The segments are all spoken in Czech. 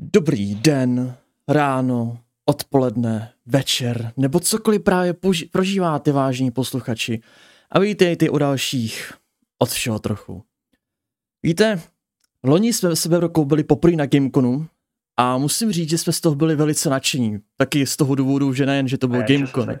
Dobrý den, ráno, odpoledne, večer, nebo cokoliv právě poži- prožíváte, vážní posluchači. A vítejte u dalších od všeho trochu. Víte, loni jsme s Evropou byli poprvé na Gameconu a musím říct, že jsme z toho byli velice nadšení. Taky z toho důvodu, že nejen, že to byl Gamecon. Uh,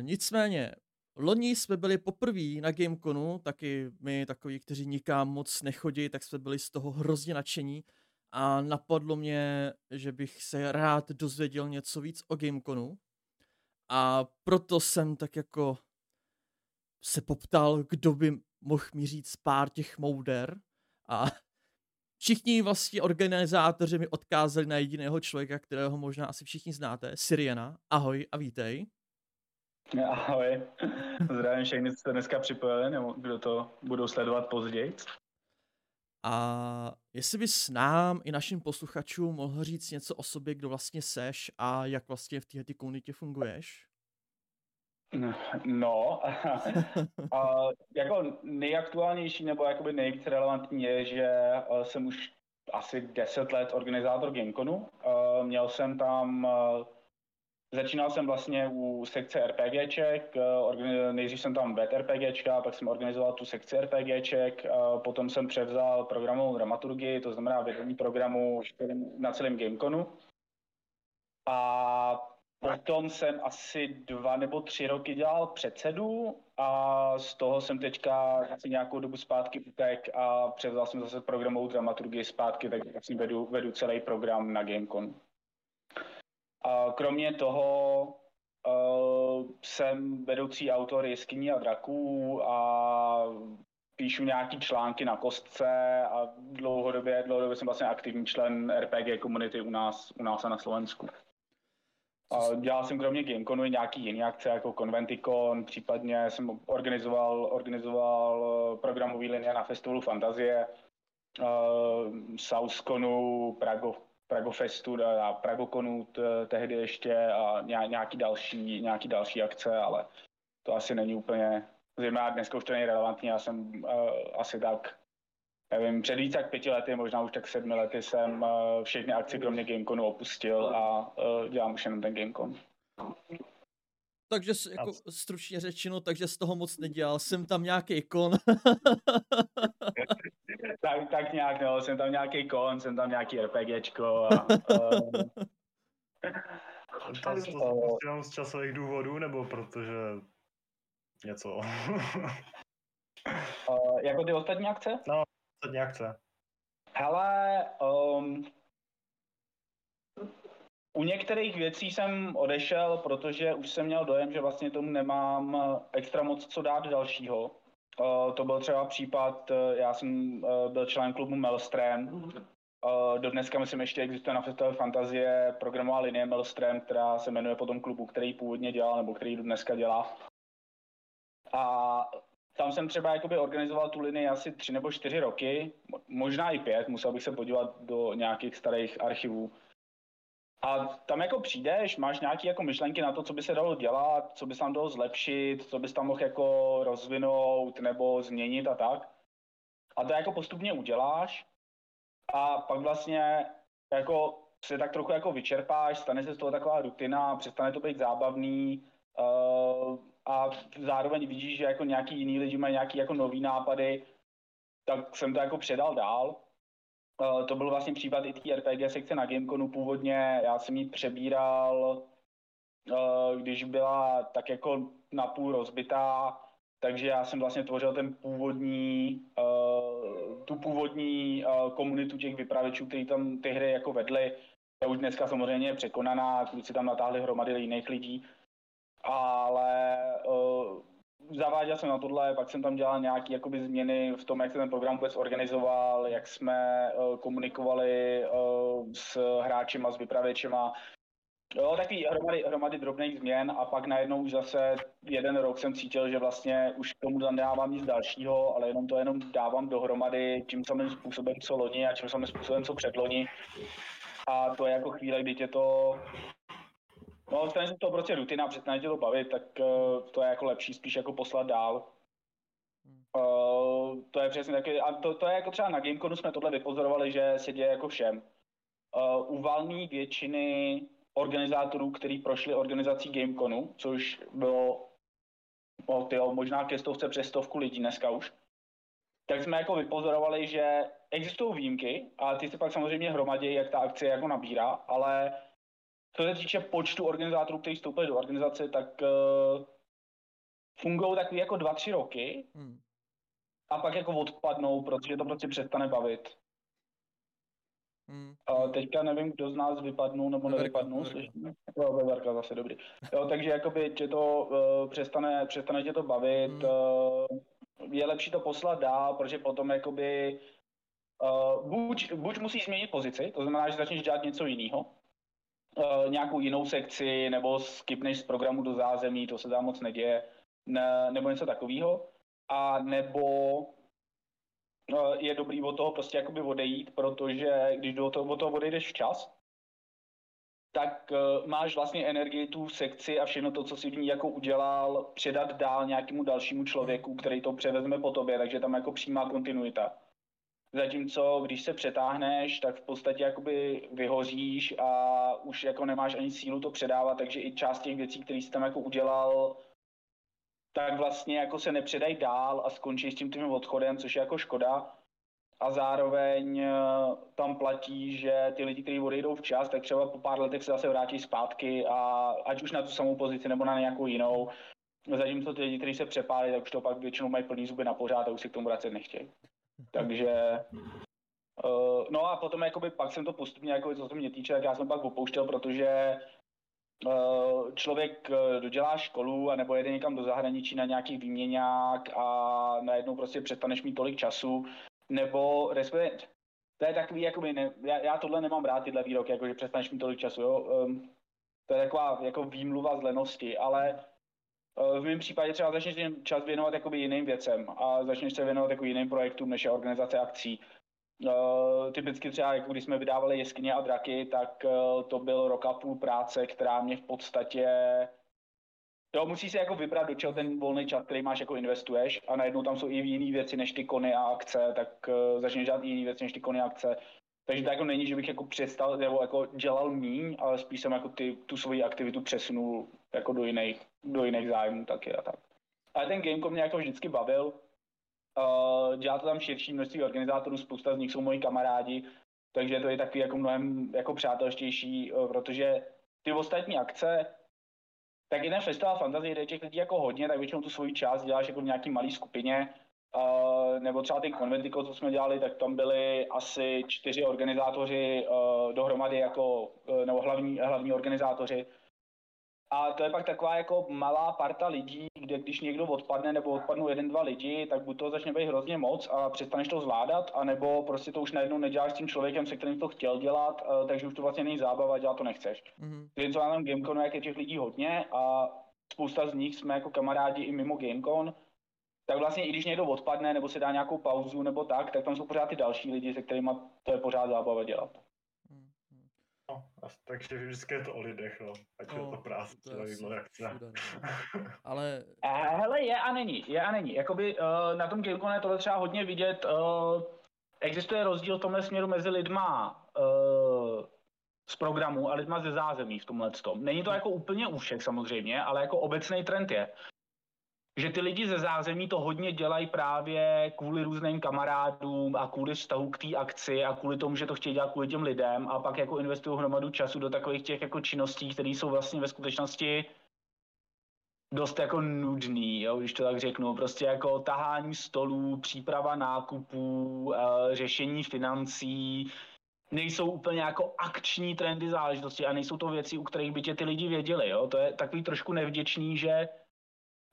nicméně, Loni jsme byli poprvé na Gameconu, taky my takoví, kteří nikam moc nechodí, tak jsme byli z toho hrozně nadšení a napadlo mě, že bych se rád dozvěděl něco víc o Gameconu a proto jsem tak jako se poptal, kdo by mohl mi říct pár těch mouder a všichni vlastně organizátoři mi odkázali na jediného člověka, kterého možná asi všichni znáte, Siriana. Ahoj a vítej. Ahoj, zdravím všechny, co jste dneska připojili, nebo kdo to budou sledovat později. A jestli bys nám i našim posluchačům mohl říct něco o sobě, kdo vlastně seš a jak vlastně v této komunitě funguješ? No, a jako nejaktuálnější nebo jakoby nejvíc relevantní je, že jsem už asi 10 let organizátor Gameconu. Měl jsem tam Začínal jsem vlastně u sekce RPGček, eh, nejdřív jsem tam vedl RPGčka, pak jsem organizoval tu sekci RPGček, potom jsem převzal programovou dramaturgii, to znamená vedení programu na celém Gameconu. A potom jsem asi dva nebo tři roky dělal předsedu a z toho jsem teďka asi nějakou dobu zpátky utek a převzal jsem zase programovou dramaturgii zpátky, takže vlastně vedu, vedu celý program na Gameconu. A kromě toho uh, jsem vedoucí autor Jeskyní a draků a píšu nějaký články na kostce a dlouhodobě, dlouhodobě jsem vlastně aktivní člen RPG komunity u nás, u nás a na Slovensku. A dělal jsem kromě Gameconu i nějaký jiný akce jako Conventicon, případně jsem organizoval, organizoval eh, programový linie na festivalu Fantazie, uh, Southconu, Prago, Pragofestu a Pragokonu tehdy ještě a nějaký další, nějaký další akce, ale to asi není úplně, zejména dneska už to není relevantní, já jsem uh, asi tak, nevím, před více jak pěti lety, možná už tak sedmi lety jsem uh, všechny akce kromě Gameconu opustil a uh, dělám už jenom ten Gamecon. Takže jako stručně řečeno, takže z toho moc nedělal. Jsem tam nějaký kon. tak, tak nějak, no, jsem tam nějaký kon, jsem tam nějaký RPGčko a... Um... to, to, to jenom z časových důvodů, nebo protože něco? uh, jako ty ostatní akce? No, ostatní akce. Hele, um, u některých věcí jsem odešel, protože už jsem měl dojem, že vlastně tomu nemám extra moc co dát dalšího. Uh, to byl třeba případ, uh, já jsem byl člen klubu Melstrem. Do dneska myslím ještě existuje na festivalu Fantazie programová linie Melstrem, která se jmenuje po tom klubu, který původně dělal, nebo který do dneska dělá. A tam jsem třeba jakoby organizoval tu linii asi tři nebo čtyři roky, možná i pět, musel bych se podívat do nějakých starých archivů. A tam jako přijdeš, máš nějaké jako myšlenky na to, co by se dalo dělat, co by se tam dalo zlepšit, co bys tam mohl jako rozvinout nebo změnit a tak. A to jako postupně uděláš a pak vlastně jako se tak trochu jako vyčerpáš, stane se z toho taková rutina, přestane to být zábavný uh, a zároveň vidíš, že jako nějaký jiný lidi mají nějaký jako nový nápady, tak jsem to jako předal dál to byl vlastně případ i té RPG sekce na Gameconu původně. Já jsem ji přebíral, uh, když byla tak jako napůl rozbitá, takže já jsem vlastně tvořil ten původní, uh, tu původní komunitu těch vypravěčů, kteří tam ty hry jako vedli. Je už dneska samozřejmě je překonaná, kluci tam natáhli hromady jiných lidí, ale zaváděl jsem na tohle, pak jsem tam dělal nějaké jakoby změny v tom, jak se ten program vůbec organizoval, jak jsme uh, komunikovali uh, s hráčima, s vypravěčema. Jo, takový hromady, hromady drobných změn a pak najednou už zase jeden rok jsem cítil, že vlastně už k tomu nedávám nic dalšího, ale jenom to jenom dávám dohromady tím samým způsobem, co loni a tím samým způsobem, co předloni. A to je jako chvíle, kdy tě to No, stane se to prostě rutina, přestane tě to bavit, tak uh, to je jako lepší spíš jako poslat dál. Hmm. Uh, to je přesně taky, a to, to je jako třeba na Gameconu jsme tohle vypozorovali, že se děje jako všem. Uh, u valní většiny organizátorů, kteří prošli organizací Gameconu, což bylo oh, tyjo, možná ke stovce přes stovku lidí dneska už, tak jsme jako vypozorovali, že existují výjimky a ty se pak samozřejmě hromadí, jak ta akce jako nabírá, ale co se týče počtu organizátorů, kteří vstoupili do organizace, tak uh, fungují takový jako dva, tři roky hmm. a pak jako odpadnou, protože to prostě přestane bavit. Hmm. A teďka nevím, kdo z nás vypadnul nebo nevypadnul. Jo, Veverka zase dobrý. Jo, takže jakoby tě to uh, přestane, přestane tě to bavit. Hmm. Uh, je lepší to poslat dál, protože potom jakoby uh, buď, buď musíš změnit pozici, to znamená, že začneš dělat něco jiného, uh, nějakou jinou sekci, nebo skipneš z programu do zázemí, to se tam moc neděje, ne, nebo něco takového, a nebo uh, je dobrý od toho prostě jakoby odejít, protože když do toho, od toho odejdeš včas, tak uh, máš vlastně energii tu sekci a všechno to, co si v ní jako udělal, předat dál nějakému dalšímu člověku, který to převezme po tobě, takže tam jako přímá kontinuita. Zatímco, když se přetáhneš, tak v podstatě jakoby vyhoříš a už jako nemáš ani sílu to předávat, takže i část těch věcí, které jsi tam jako udělal, tak vlastně jako se nepředají dál a skončí s tím tím odchodem, což je jako škoda a zároveň eh, tam platí, že ty lidi, kteří odejdou včas, tak třeba po pár letech se zase vrátí zpátky a ať už na tu samou pozici nebo na nějakou jinou. Zatímco ty lidi, kteří se přepálí, tak už to pak většinou mají plný zuby na pořád a už si k tomu vracet nechtějí. Takže uh, no a potom jakoby pak jsem to postupně, jako co se mě týče, tak já jsem pak opouštěl, protože uh, člověk dodělá školu a nebo jede někam do zahraničí na nějaký výměňák a najednou prostě přestaneš mít tolik času nebo respektive, to je takový, jakoby, ne, já, já, tohle nemám rád, tyhle výroky, jako že přestaneš mít tolik času, jo. Um, to je taková jako výmluva z lenosti, ale v mém případě třeba začneš čas věnovat jakoby jiným věcem a začneš se věnovat jako jiným projektům, než je organizace akcí. Uh, typicky třeba, jako když jsme vydávali Jeskyně a draky, tak uh, to byl rok a půl práce, která mě v podstatě Jo, musíš si jako vybrat, do čeho ten volný čas, který máš, jako investuješ a najednou tam jsou i jiné věci než ty kony a akce, tak uh, začneš dělat jiné věci než ty kony a akce. Takže to jako není, že bych jako přestal nebo jako dělal míň, ale spíš jsem jako ty, tu svoji aktivitu přesunul jako do jiných, do jiných zájmů taky a tak. Ale ten Gamecom mě jako vždycky bavil. Uh, dělá to tam širší množství organizátorů, spousta z nich jsou moji kamarádi, takže to je takový jako mnohem jako přátelštější, uh, protože ty ostatní akce, tak jeden festival fantasy, kde těch lidí jako hodně, tak většinou tu svoji část děláš jako v nějaký malý skupině, Uh, nebo třeba ten Conventico, co jsme dělali, tak tam byli asi čtyři organizátoři uh, dohromady jako, uh, nebo hlavní, hlavní organizátoři. A to je pak taková jako malá parta lidí, kde když někdo odpadne nebo odpadnou jeden, dva lidi, tak buď to začne být hrozně moc a přestaneš to zvládat, anebo prostě to už najednou neděláš s tím člověkem, se kterým to chtěl dělat, uh, takže už to vlastně není zábava, dělat to nechceš. Mm-hmm. Takže co na tom Gameconu, jak je těch lidí hodně a spousta z nich jsme jako kamarádi i mimo Gamecon, tak vlastně i když někdo odpadne nebo se dá nějakou pauzu nebo tak, tak tam jsou pořád ty další lidi, se kterými to je pořád zábava dělat. No, takže vždycky je to o lidech, no. Ať no, je to práce, to je jak no. Ale... Uh, hele, je a není, je a není. Jakoby uh, na tom Gameconu je tohle třeba hodně vidět, uh, existuje rozdíl v tomhle směru mezi lidma uh, z programu a lidma ze zázemí v tomhle tom. Není to jako úplně úšek samozřejmě, ale jako obecný trend je, že ty lidi ze zázemí to hodně dělají právě kvůli různým kamarádům a kvůli vztahu k té akci a kvůli tomu, že to chtějí dělat kvůli těm lidem a pak jako investují hromadu času do takových těch jako činností, které jsou vlastně ve skutečnosti dost jako nudný, jo, když to tak řeknu. Prostě jako tahání stolů, příprava nákupů, e, řešení financí, nejsou úplně jako akční trendy záležitosti a nejsou to věci, u kterých by tě ty lidi věděli. Jo. To je takový trošku nevděčný, že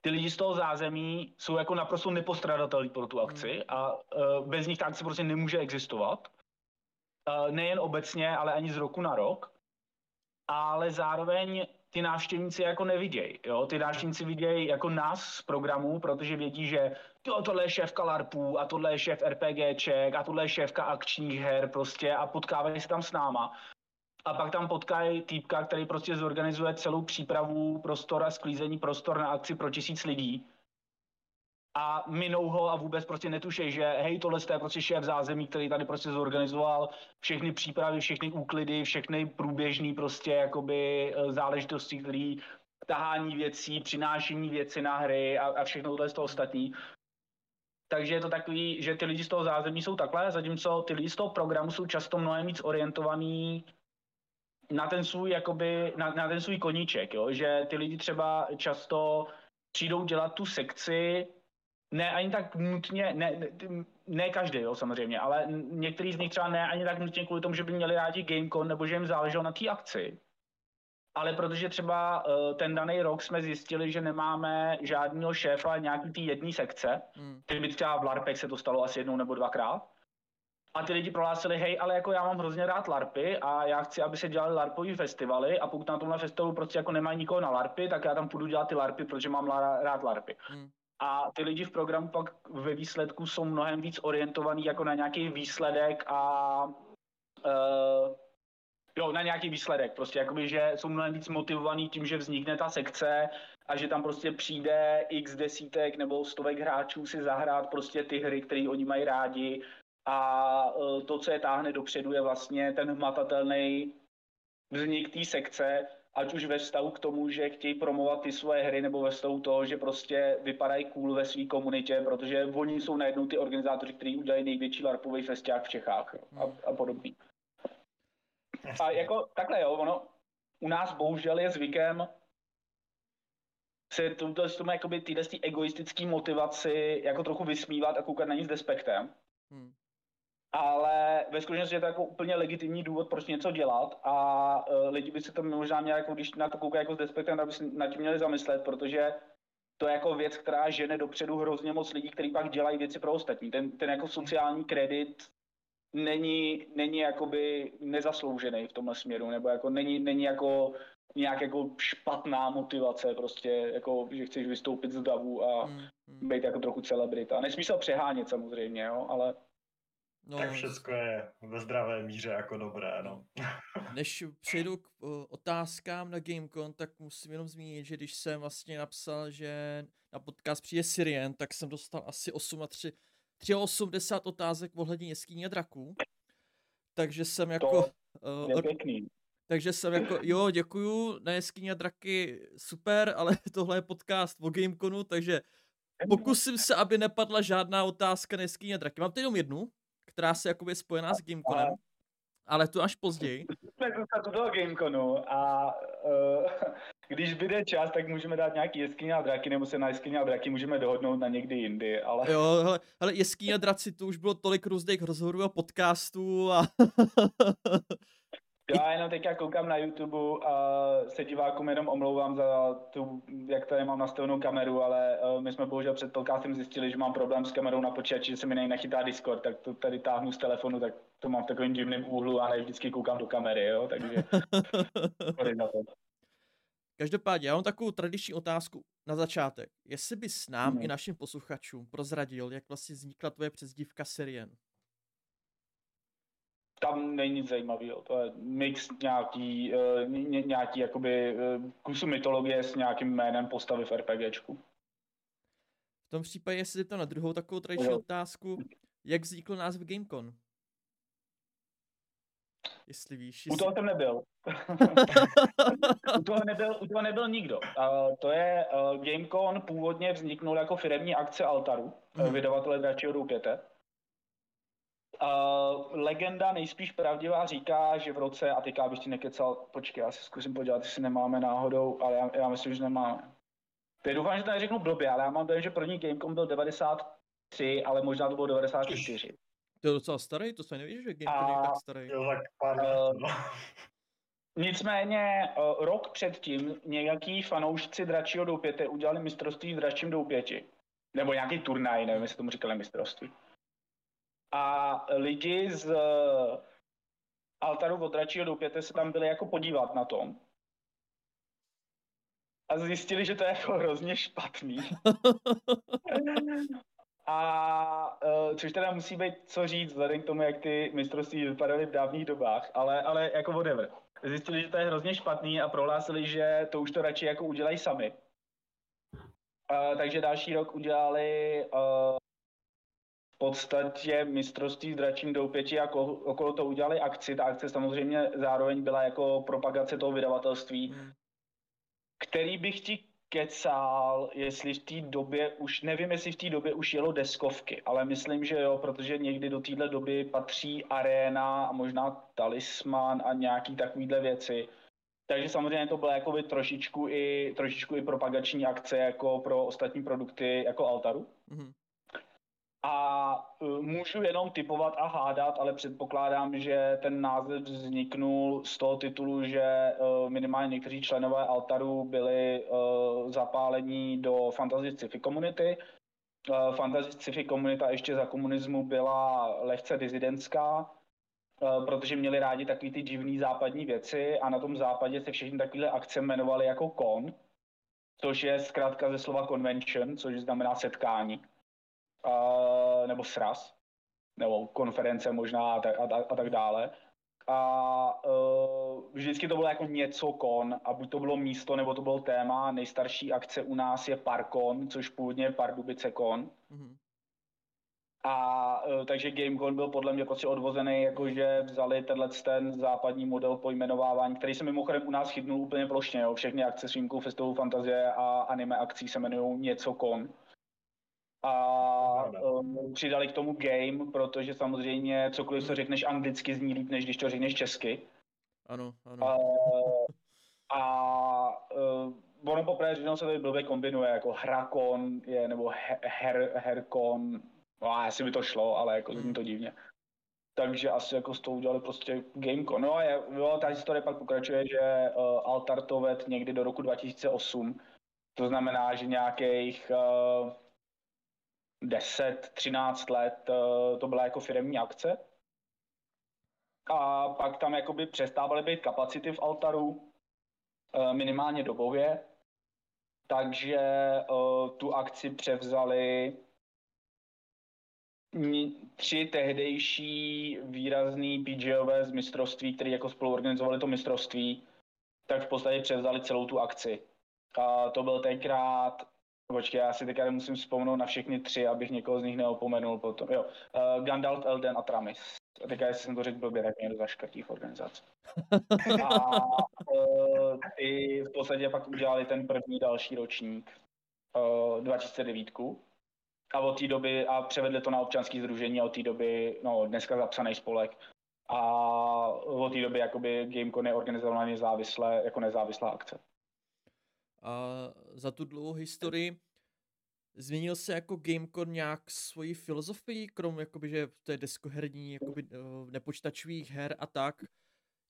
ty lidi z toho zázemí jsou jako naprosto nepostradatelní pro tu akci hmm. a uh, bez nich ta akce prostě nemůže existovat. Uh, nejen obecně, ale ani z roku na rok. Ale zároveň ty návštěvníci jako nevidějí. Jo? Ty návštěvníci vidějí jako nás z programu, protože vědí, že jo, tohle je šéfka LARPů a tohle je šéf RPGček a tohle je šéfka akčních her prostě a potkávají se tam s náma a pak tam potkají týpka, který prostě zorganizuje celou přípravu prostor a sklízení prostor na akci pro tisíc lidí. a minou ho a vůbec prostě netuší, že hej, tohle je prostě šéf zázemí, který tady prostě zorganizoval všechny přípravy, všechny úklidy, všechny průběžné prostě jakoby eh, záležitosti, které tahání věcí, přinášení věci na hry a, a všechno tohle z toho ostatní. Takže je to takový, že ty lidi z toho zázemí jsou takhle, zatímco ty lidi z toho programu jsou často mnohem víc orientovaný na ten svůj, jakoby, na, na ten svůj koníček, jo? že ty lidi třeba často přijdou dělat tu sekci, ne ani tak nutně, ne, ne, ne každý, jo, samozřejmě, ale některý z nich třeba ne ani tak nutně kvůli tomu, že by měli rádi Gamecon nebo že jim záleželo na té akci. Ale protože třeba uh, ten daný rok jsme zjistili, že nemáme žádného šéfa nějaký té jedné sekce, hmm. třeba v LARPech se to stalo asi jednou nebo dvakrát, a ty lidi prohlásili, hej, ale jako já mám hrozně rád LARPy a já chci, aby se dělali LARPové festivaly a pokud na tomhle festivalu prostě jako nemají nikoho na LARPy, tak já tam půjdu dělat ty LARPy, protože mám rád LARPy. Hmm. A ty lidi v programu pak ve výsledku jsou mnohem víc orientovaný jako na nějaký výsledek a uh, jo, na nějaký výsledek, prostě jakoby, že jsou mnohem víc motivovaný tím, že vznikne ta sekce a že tam prostě přijde x desítek nebo stovek hráčů si zahrát prostě ty hry, které oni mají rádi a e, to, co je táhne dopředu, je vlastně ten hmatatelný vznik té sekce, ať už ve vztahu k tomu, že chtějí promovat ty svoje hry, nebo ve vztahu toho, že prostě vypadají cool ve své komunitě, protože oni jsou najednou ty organizátoři, kteří udělají největší larpový festiák v Čechách a, a podobný. A jako takhle jo, ono u nás bohužel je zvykem se tomu, tomu jakoby týhle egoistický motivaci jako trochu vysmívat a koukat na ní s despektem. Hmm ale ve skutečnosti je to jako úplně legitimní důvod, proč něco dělat a uh, lidi by si to možná měli, jako, když na to koukají jako s despektem, aby si nad tím měli zamyslet, protože to je jako věc, která žene dopředu hrozně moc lidí, kteří pak dělají věci pro ostatní. Ten, ten jako sociální kredit není, není jakoby nezasloužený v tomhle směru, nebo jako není, není jako nějak jako špatná motivace, prostě jako, že chceš vystoupit z davu a mm, mm. být jako trochu celebrita. Nesmí se přehánět samozřejmě, jo, ale No, tak všechno je ve zdravé míře jako dobré, no. Než přejdu k uh, otázkám na Gamecon, tak musím jenom zmínit, že když jsem vlastně napsal, že na podcast přijde Sirien, tak jsem dostal asi 8 a 3, 83 otázek ohledně jeskyně draků. Takže jsem jako... To uh, je pěkný. Takže jsem jako, jo, děkuju, na jeskyně draky super, ale tohle je podcast o Gameconu, takže pokusím se, aby nepadla žádná otázka na jeskyně draky. Mám tady jenom jednu, která se jakoby je spojená s Gameconem, ale to až později. Jsme zůstat do Gameconu a uh, když bude čas, tak můžeme dát nějaký jeskyně a draky, nebo se na jeskyně a draky můžeme dohodnout na někdy jindy, ale... Jo, hele, hele jeskyně a draci, to už bylo tolik různých rozhovorů a podcastů a... Já jenom teďka koukám na YouTube a se divákům jenom omlouvám za tu, jak tady mám nastavenou kameru, ale uh, my jsme bohužel před podcastem zjistili, že mám problém s kamerou na počítači, že se mi nechytá Discord, tak to tady táhnu z telefonu, tak to mám v takovém divném úhlu a ne vždycky koukám do kamery, jo, takže Každopádně, já mám takovou tradiční otázku na začátek. Jestli bys nám hmm. i našim posluchačům prozradil, jak vlastně vznikla tvoje přezdívka Serien? Tam není nic zajímavého. To je mix nějaký, uh, ně, nějaký jakoby uh, kusu mytologie s nějakým jménem postavy v RPGčku. V tom případě, jestli to na druhou takovou tradiční otázku, jak vznikl název Gamecon? Jestli víš. Jestli... U toho jsem nebyl. u, toho nebyl u toho nebyl nikdo. Uh, to je uh, Gamecon původně vzniknul jako firemní akce Altaru, mm. vydavatele Dračího doupěte. Uh, legenda nejspíš pravdivá říká, že v roce, a teďka bych ti nekecal, počkej, já si zkusím podívat, jestli nemáme náhodou, ale já, já myslím, že nemáme. Teď doufám, že to neřeknu blbě, ale já mám dojem, že první Gamecom byl 93, ale možná to bylo 94. To je docela starý, to se neví, že Gamecom je tak starý. Jo, tak pár uh, Nicméně uh, rok předtím nějaký fanoušci dračího doupěte udělali mistrovství v dračím doupěti. Nebo nějaký turnaj, nevím, jestli tomu říkali mistrovství a lidi z eh, altaru od dračího doupěte se tam byli jako podívat na tom. A zjistili, že to je jako hrozně špatný. a uh, což teda musí být co říct, vzhledem k tomu, jak ty mistrovství vypadaly v dávných dobách, ale, ale jako whatever. Zjistili, že to je hrozně špatný a prohlásili, že to už to radši jako udělají sami Uh, takže další rok udělali uh, podstatě mistrovství s dračím doupěti a okolo to udělali akci. Ta akce samozřejmě zároveň byla jako propagace toho vydavatelství, hmm. který bych ti kecal, jestli v té době už, nevím, jestli v té době už jelo deskovky, ale myslím, že jo, protože někdy do téhle doby patří Arena a možná Talisman a nějaký takovýhle věci. Takže samozřejmě to byla jakoby trošičku i, trošičku i propagační akce jako pro ostatní produkty jako Altaru. Mm-hmm. A uh, můžu jenom typovat a hádat, ale předpokládám, že ten název vzniknul z toho titulu, že uh, minimálně někteří členové Altaru byli uh, zapálení do fantasy sci-fi komunity. Fantasy sci-fi komunita ještě za komunismu byla lehce dizidentská, protože měli rádi takový ty divný západní věci a na tom západě se všechny takovéhle akce jmenovaly jako kon, což je zkrátka ze slova convention, což znamená setkání a, nebo sraz, nebo konference možná a, tak, a, a tak dále. A uh, vždycky to bylo jako něco kon, a buď to bylo místo, nebo to bylo téma. Nejstarší akce u nás je Parkon, což původně je Pardubice kon. Mm-hmm. A uh, takže GameCon byl podle mě prostě odvozený, jakože vzali tenhle ten západní model pojmenovávání, který se mimochodem u nás chytnul úplně plošně. Jo. Všechny akce s výjimkou Festivalu Fantazie a anime akcí se jmenují něco kon a um, přidali k tomu game, protože samozřejmě cokoliv, co řekneš anglicky, zní líp, než když to řekneš česky. Ano, ano. A, a uh, ono poprvé řečeno se to blbě kombinuje, jako hrakon je, nebo her, herkon, no a asi by to šlo, ale jako zní to divně. Takže asi jako z toho udělali prostě Gamecon. No a je, jo, ta historie pak pokračuje, že uh, Altar to ved někdy do roku 2008. To znamená, že nějakých uh, 10-13 let eh, to byla jako firmní akce. A pak tam jakoby přestávaly být kapacity v Altaru, eh, minimálně dobově. Takže eh, tu akci převzali tři tehdejší výrazný PGové z mistrovství, který jako spolu organizovali to mistrovství, tak v podstatě převzali celou tu akci. A to byl tenkrát Počkej, já si teďka musím vzpomenout na všechny tři, abych někoho z nich neopomenul potom. Jo, uh, Gandalf, Elden a Tramis. A teďka, jestli jsem to řekl blbě, tak mě zaškrtí v organizaci. A uh, ty v podstatě pak udělali ten první další ročník, uh, 2009. A od té doby, a převedli to na občanské združení a od té doby, no dneska zapsaný spolek. A od té doby jakoby Gamecon je organizovaný nezávisle, jako nezávislá akce. A za tu dlouhou historii změnil se jako Gamecon nějak svoji filozofii, krom jakoby, že to je deskoherní, jakoby uh, nepočtačových her a tak,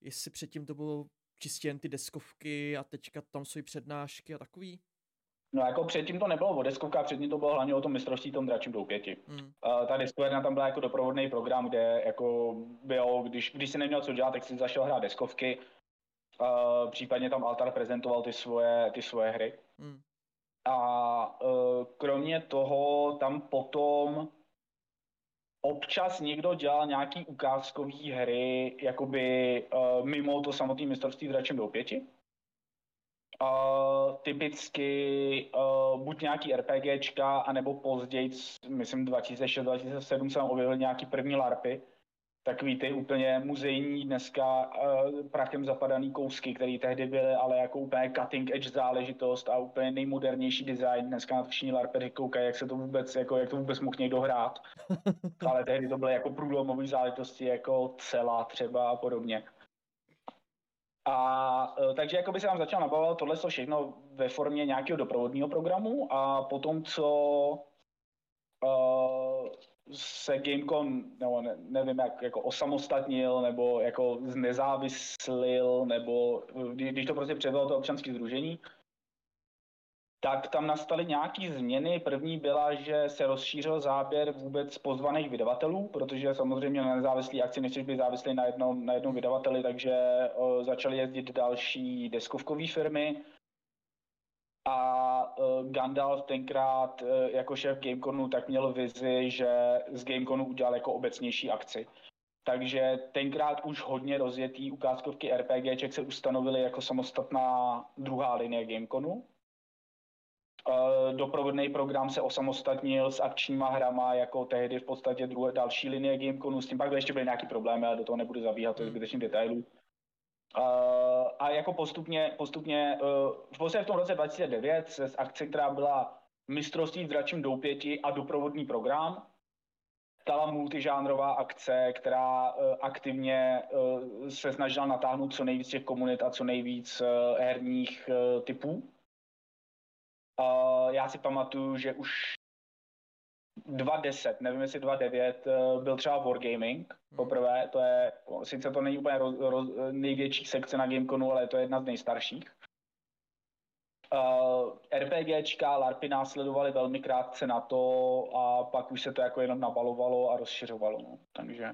jestli předtím to bylo čistě jen ty deskovky a teďka tam jsou i přednášky a takový? No jako předtím to nebylo o deskovkách, předtím to bylo hlavně o tom mistrovství tom dračím doupěti. Mm. Uh, ta deskoherna tam byla jako doprovodný program, kde jako bylo, když, když si neměl co dělat, tak si zašel hrát deskovky, Uh, případně tam Altar prezentoval ty svoje, ty svoje hry. Hmm. A uh, kromě toho tam potom občas někdo dělal nějaký ukázkový hry, jakoby uh, mimo to samotné mistrovství v dračím doupěti. Uh, typicky uh, buď nějaký RPGčka, anebo později, myslím 2006-2007 jsem objevil nějaký první LARPy, takový ty úplně muzejní dneska uh, prachem zapadaný kousky, které tehdy byly ale jako úplně cutting edge záležitost a úplně nejmodernější design. Dneska na to všichni larpeři koukají, jak se to vůbec, jako, jak to vůbec mohl někdo hrát. ale tehdy to byly jako průlomové záležitosti, jako celá třeba a podobně. A uh, takže jako by se vám začal nabavovat tohle všechno ve formě nějakého doprovodního programu a potom, co uh, se Gamecom, nebo ne, nevím, jak jako osamostatnil, nebo jako znezávislil, nebo když to prostě převzalo to občanské združení, tak tam nastaly nějaké změny. První byla, že se rozšířil záběr vůbec pozvaných vydavatelů, protože samozřejmě na nezávislý akci nechceš být závislý na jednom, na jednom vydavateli, takže o, začaly jezdit další deskovkové firmy, a uh, Gandalf tenkrát uh, jako šéf Gameconu tak měl vizi, že z Gameconu udělal jako obecnější akci. Takže tenkrát už hodně rozjetý ukázkovky RPGček se ustanovily jako samostatná druhá linie Gameconu. Uh, doprovodný program se osamostatnil s akčníma hrama, jako tehdy v podstatě druhé, další linie Gameconu, s tím pak ještě byly nějaký problémy, ale do toho nebudu zabíhat, to je zbytečných detailů. Uh, a jako postupně, postupně uh, v podstatě v tom roce 2009 se z akce, která byla mistrovství v dračím doupěti a doprovodný program, stala multižánrová akce, která uh, aktivně uh, se snažila natáhnout co nejvíc těch komunit a co nejvíc uh, herních typů. Já si pamatuju, že už 2010, nevím jestli 2009, uh, byl třeba Wargaming hmm. poprvé, to je, sice to není úplně roz, roz, největší sekce na Gameconu, ale to je jedna z nejstarších. Uh, RPGčka, LARPy následovaly velmi krátce na to a pak už se to jako jenom nabalovalo a rozšiřovalo, no. takže...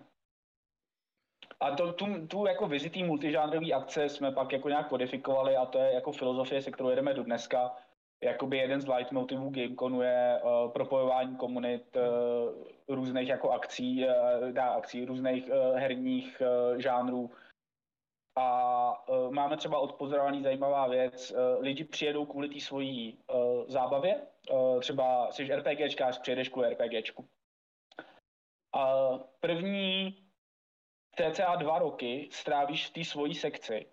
A to, tu, tu jako vizitý multižánrový akce jsme pak jako nějak kodifikovali a to je jako filozofie, se kterou jedeme do dneska. Jakoby jeden z leitmotivů Gameconu je uh, propojování komunit uh, různých jako akcí, uh, dá, akcí různých uh, herních uh, žánrů, a uh, máme třeba odpozorovaný zajímavá věc. Uh, lidi přijedou kvůli té svojí uh, zábavě. Uh, třeba jsi RPGčkář, přijedeš kvůli RPGčku. Uh, první cca dva roky strávíš v té svojí sekci.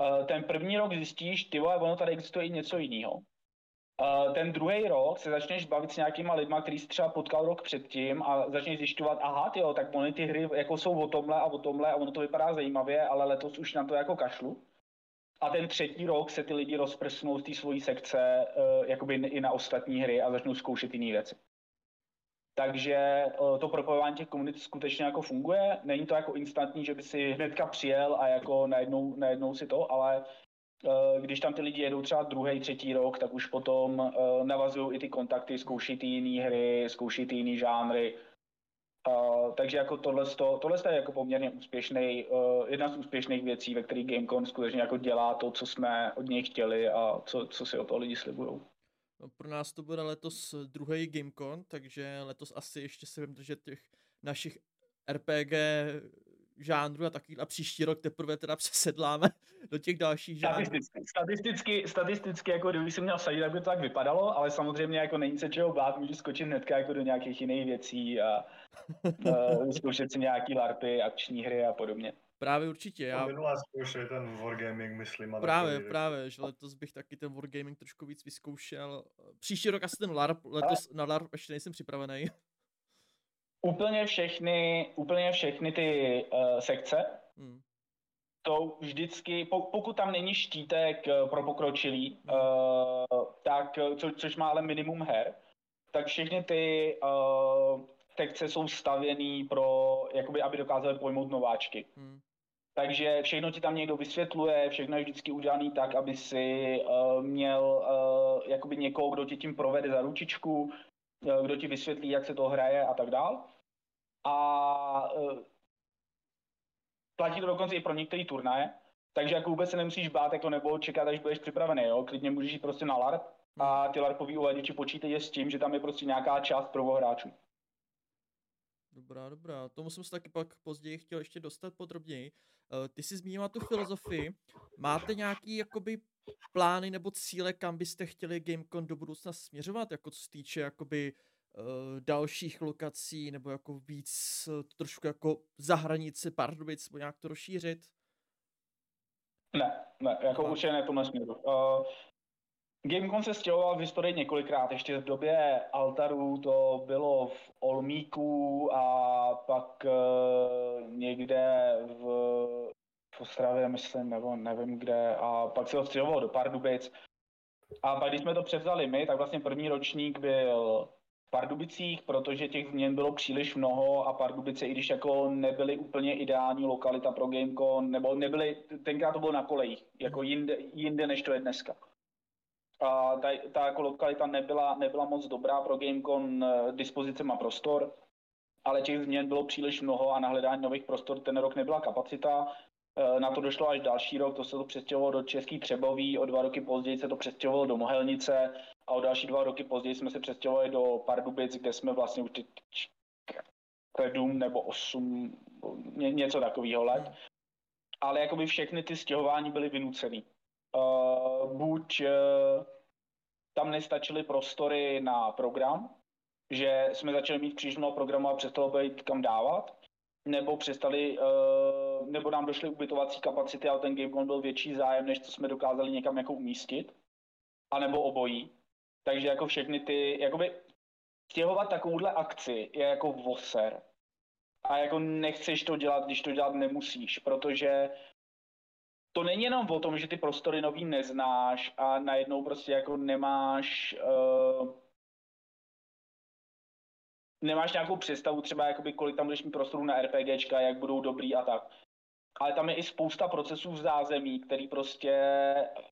Uh, ten první rok zjistíš, ty vole, ono tady existuje i něco jiného. Ten druhý rok se začneš bavit s nějakýma lidma, který jsi třeba potkal rok předtím a začneš zjišťovat, aha, jo, tak oni ty hry jako jsou o tomhle a o tomhle a ono to vypadá zajímavě, ale letos už na to jako kašlu. A ten třetí rok se ty lidi rozprsnou z té svojí sekce uh, jakoby i na ostatní hry a začnou zkoušet jiné věci. Takže uh, to propojování těch komunit skutečně jako funguje. Není to jako instantní, že by si hnedka přijel a jako najednou, najednou si to, ale když tam ty lidi jedou třeba druhý, třetí rok, tak už potom uh, navazují i ty kontakty, zkouší ty jiné hry, zkouší ty jiné žánry. Uh, takže jako tohle, tohle je jako poměrně úspěšný, jedna z úspěšných věcí, ve kterých Gamecom skutečně jako dělá to, co jsme od něj chtěli a co, co si o toho lidi slibují. No, pro nás to bude letos druhý Gamecon, takže letos asi ještě se vím držet těch našich RPG žánru a taky a příští rok teprve teda přesedláme do těch dalších žánrů. Statisticky, statisticky, statisticky jako kdyby si měl sadit, tak by to tak vypadalo, ale samozřejmě jako není se čeho bát, můžeš skočit hnedka jako do nějakých jiných věcí a uh, zkoušet si nějaký larpy, akční hry a podobně. Právě určitě. Já... Minulá zkoušel ten Wargaming, myslím. A právě, právě, že letos bych taky ten Wargaming trošku víc vyzkoušel. Příští rok asi ten LARP, letos na LARP ještě nejsem připravený úplně všechny, úplně všechny ty uh, sekce hmm. to vždycky, pokud tam není štítek uh, pro pokročilý, hmm. uh, tak, co, což má ale minimum her, tak všechny ty uh, sekce jsou stavěný pro, jakoby, aby dokázali pojmout nováčky. Hmm. Takže všechno ti tam někdo vysvětluje, všechno je vždycky udělané tak, aby si uh, měl uh, jakoby někoho, kdo ti tím provede za ručičku, Eh, kdo ti vysvětlí, jak se to hraje a tak dál. A uh, platí to dokonce i pro některé turnaje, takže jako vůbec se nemusíš bát jako nebo čekat, až budeš připravený, jo? klidně můžeš jít prostě na LARP a ty LARPový uvaděči počítají s tím, že tam je prostě nějaká část pro hráčů. Dobrá, dobrá. To musím se taky pak později chtěl ještě dostat podrobněji. Uh, ty jsi zmínila tu filozofii. Máte nějaký jakoby plány nebo cíle, kam byste chtěli Gamecon do budoucna směřovat, jako co se týče jakoby uh, dalších lokací, nebo jako víc uh, trošku jako za hranici Pardubic, nebo nějak to rozšířit? Ne, ne, jako Aha. určitě ne tomhle směru. Uh, Gamecom se stěhoval v historii několikrát, ještě v době Altaru to bylo v Olmíku a pak uh, někde v Ostravě, myslím, nebo nevím kde, a pak se ho do Pardubic. A pak, když jsme to převzali my, tak vlastně první ročník byl v Pardubicích, protože těch změn bylo příliš mnoho a Pardubice, i když jako nebyly úplně ideální lokalita pro Gamecon, nebo nebyly, tenkrát to bylo na kolejích, jako jinde, jinde než to je dneska. A ta, ta jako lokalita nebyla, nebyla moc dobrá pro Gamecon, eh, dispozice má prostor, ale těch změn bylo příliš mnoho a na hledání nových prostor ten rok nebyla kapacita, na to došlo až další rok, to se to přestěhovalo do Český Třeboví, o dva roky později se to přestěhovalo do Mohelnice a o další dva roky později jsme se přestěhovali do Pardubic, kde jsme vlastně už sedm nebo osm, něco takového let. Ale jakoby všechny ty stěhování byly vynucený. Uh, buď uh, tam nestačily prostory na program, že jsme začali mít křížného programu a přestalo být kam dávat, nebo přestali, uh, nebo nám došly ubytovací kapacity, ale ten Gamecom byl větší zájem, než co jsme dokázali někam jako umístit, anebo obojí. Takže jako všechny ty, jakoby stěhovat takovouhle akci je jako voser. A jako nechceš to dělat, když to dělat nemusíš, protože to není jenom o tom, že ty prostory nový neznáš a najednou prostě jako nemáš uh, nemáš nějakou představu třeba jakoby kolik tam budeš mít prostoru na RPGčka, jak budou dobrý a tak. Ale tam je i spousta procesů v zázemí, který prostě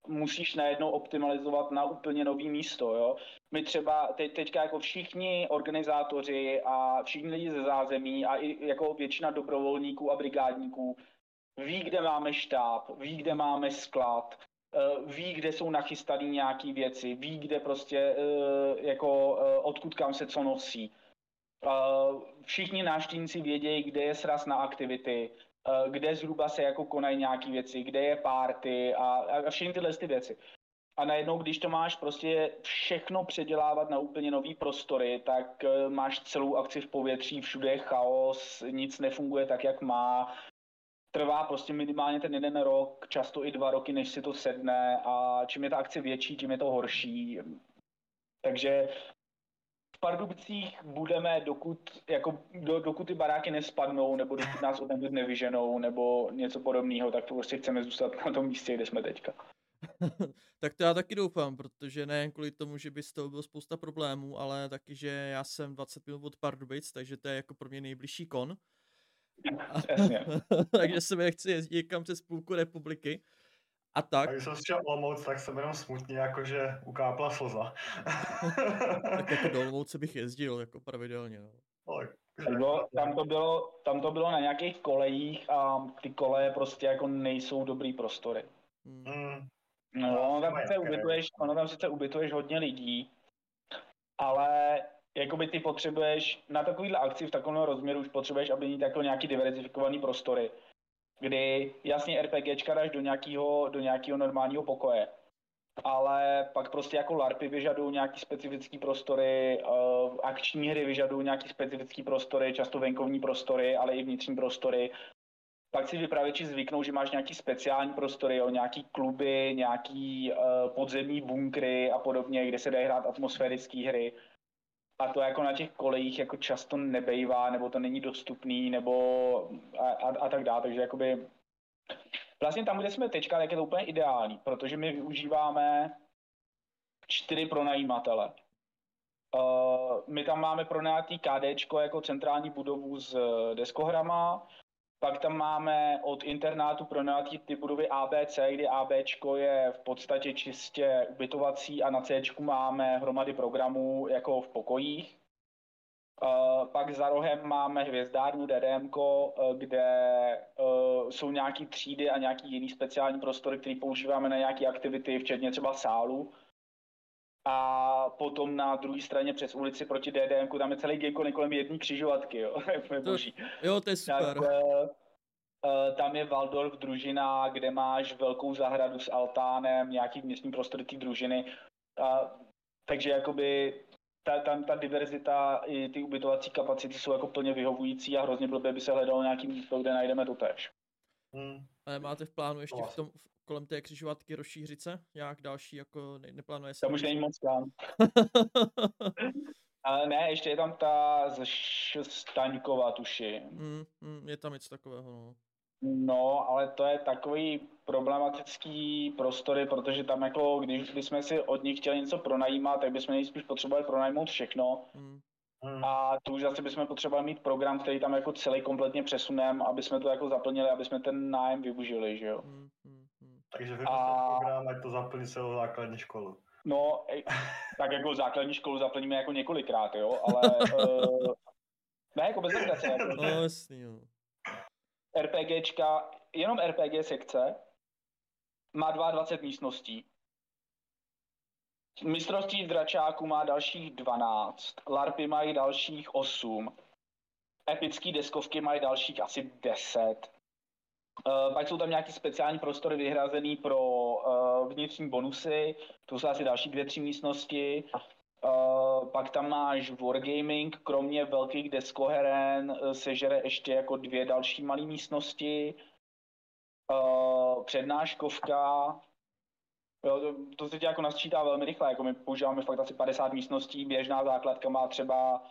musíš najednou optimalizovat na úplně nový místo, jo. My třeba teď, teďka jako všichni organizátoři a všichni lidi ze zázemí a i jako většina dobrovolníků a brigádníků ví, kde máme štáb, ví, kde máme sklad, eh, ví, kde jsou nachystané nějaké věci, ví, kde prostě eh, jako eh, odkud kam se co nosí. Všichni návštěvníci vědějí, kde je sraz na aktivity, kde zhruba se jako konají nějaké věci, kde je párty a, a všechny tyhle ty věci. A najednou, když to máš prostě všechno předělávat na úplně nový prostory, tak máš celou akci v povětří, všude je chaos, nic nefunguje tak, jak má, trvá prostě minimálně ten jeden rok, často i dva roky, než si to sedne a čím je ta akce větší, tím je to horší. Takže v Pardubicích budeme, dokud, jako, do, dokud ty baráky nespadnou, nebo dokud nás odtamtud nevyženou, nebo něco podobného, tak prostě chceme zůstat na tom místě, kde jsme teďka. tak to já taky doufám, protože nejen kvůli tomu, že by z toho bylo spousta problémů, ale taky, že já jsem 20 minut od Pardubic, takže to je jako pro mě nejbližší kon. takže se mi chci jezdit někam přes půlku republiky. A tak. A když jsem šel Olomouc, tak jsem jenom smutný, jakože ukápla slza. tak jako do Olomouce bych jezdil, jako pravidelně. No. Bylo, tam, to bylo, tam to bylo na nějakých kolejích a ty koleje prostě jako nejsou dobrý prostory. Hmm. No, ono tam, sice ubytuješ, ono tam sice ubytuješ hodně lidí, ale jakoby ty potřebuješ na takovýhle akci v takovém rozměru už potřebuješ, aby mít jako nějaký diverzifikovaný prostory, kdy jasně RPGčka dáš do nějakého, do nějakého normálního pokoje, ale pak prostě jako LARPy vyžadují nějaký specifický prostory, uh, akční hry vyžadují nějaký specifický prostory, často venkovní prostory, ale i vnitřní prostory. Pak si vypravěči zvyknou, že máš nějaký speciální prostory, jo, nějaký kluby, nějaký uh, podzemní bunkry a podobně, kde se dají hrát atmosférické hry a to jako na těch kolejích jako často nebejvá, nebo to není dostupný, nebo a, a, a tak dále, takže jakoby vlastně tam, kde jsme teďka, tak je to úplně ideální, protože my využíváme čtyři pronajímatele. Uh, my tam máme pronajatý KDčko jako centrální budovu s deskohrama, pak tam máme od internátu pro ty budovy ABC, kdy AB je v podstatě čistě ubytovací a na C máme hromady programů jako v pokojích. Uh, pak za rohem máme hvězdárnu DDM, kde uh, jsou nějaký třídy a nějaký jiný speciální prostory, které používáme na nějaké aktivity, včetně třeba sálu. A potom na druhé straně přes ulici proti DDM, tam je celý game kolem jedné křižovatky, jo. to, jo, to je super. Tak, uh, tam je Waldorf družina, kde máš velkou zahradu s altánem, nějaký vnitřní prostor té družiny. Uh, takže jakoby ta, ta, ta diverzita i ty ubytovací kapacity jsou jako plně vyhovující a hrozně blbě by se hledalo nějaký místo, kde najdeme to tež. Hmm. Ale máte v plánu ještě v tom, kolem té křižovatky rozšířit se? Jak další, jako ne, neplánuje se? Tam už není moc plán. Ale ne, ještě je tam ta ze Staňkova, tuši. Mm, mm, je tam něco takového, no. No, ale to je takový problematický prostory, protože tam jako, když bychom si od nich chtěli něco pronajímat, tak bychom nejspíš potřebovali pronajmout všechno. Mm. A tu už zase bychom potřebovali mít program, který tam jako celý kompletně přesuneme, aby jsme to jako zaplnili, aby jsme ten nájem využili, že jo. Mm, Takže a... program, ať to zaplní celou základní školu. No, tak jako základní školu zaplníme jako několikrát, jo, ale uh, ne, jako bez legrace. Jako, no, jasný, jo. RPGčka, jenom RPG sekce, má 22 místností. Mistrovství dračáku má dalších 12, LARPy mají dalších 8, epický deskovky mají dalších asi 10. Uh, pak jsou tam nějaký speciální prostory vyhrazený pro uh, vnitřní bonusy, to jsou asi další dvě, tři místnosti. Uh, pak tam máš Wargaming, kromě velkých deskoheren sežere ještě jako dvě další malé místnosti. Uh, přednáškovka, jo, to, to se tě jako nasčítá velmi rychle, jako my používáme fakt asi 50 místností, běžná základka má třeba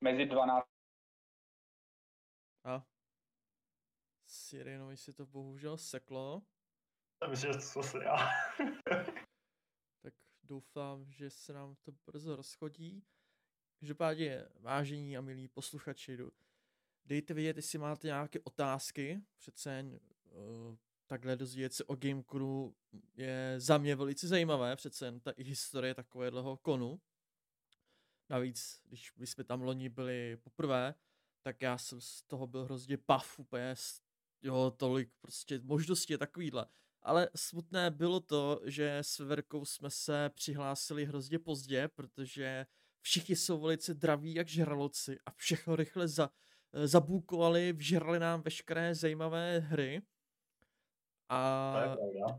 mezi 12 Sirenovi si to bohužel seklo. Já myslím, že to se já. tak doufám, že se nám to brzo rozchodí. Každopádně, vážení a milí posluchači, dejte vědět, jestli máte nějaké otázky. Přece jen uh, takhle dozvědět se o Gamecrew je za mě velice zajímavé, přece jen ta i historie takového konu. Navíc, když jsme tam loni byli poprvé, tak já jsem z toho byl hrozně paf, úplně, jo, tolik prostě možností je takovýhle. Ale smutné bylo to, že s Verkou jsme se přihlásili hrozně pozdě, protože všichni jsou velice draví jak žraloci a všechno rychle za, eh, zabůkovali, vžrali nám veškeré zajímavé hry. A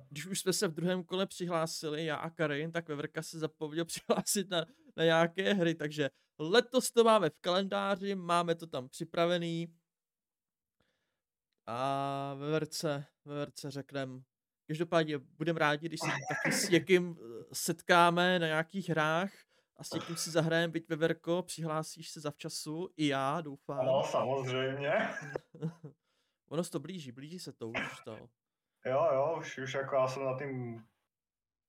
když už jsme se v druhém kole přihlásili, já a Karin, tak Veverka se zapověděl přihlásit na, na nějaké hry, takže letos to máme v kalendáři, máme to tam připravený. A Veverce, Veverce řekneme, každopádně budeme rádi, když se taky s někým eh, setkáme na nějakých hrách a s někým si zahrajeme, byť Veverko, přihlásíš se zavčasu, i já, doufám. Ano, samozřejmě. ono se to blíží, blíží se to už to. Jo, jo, už, už jako já jsem na tím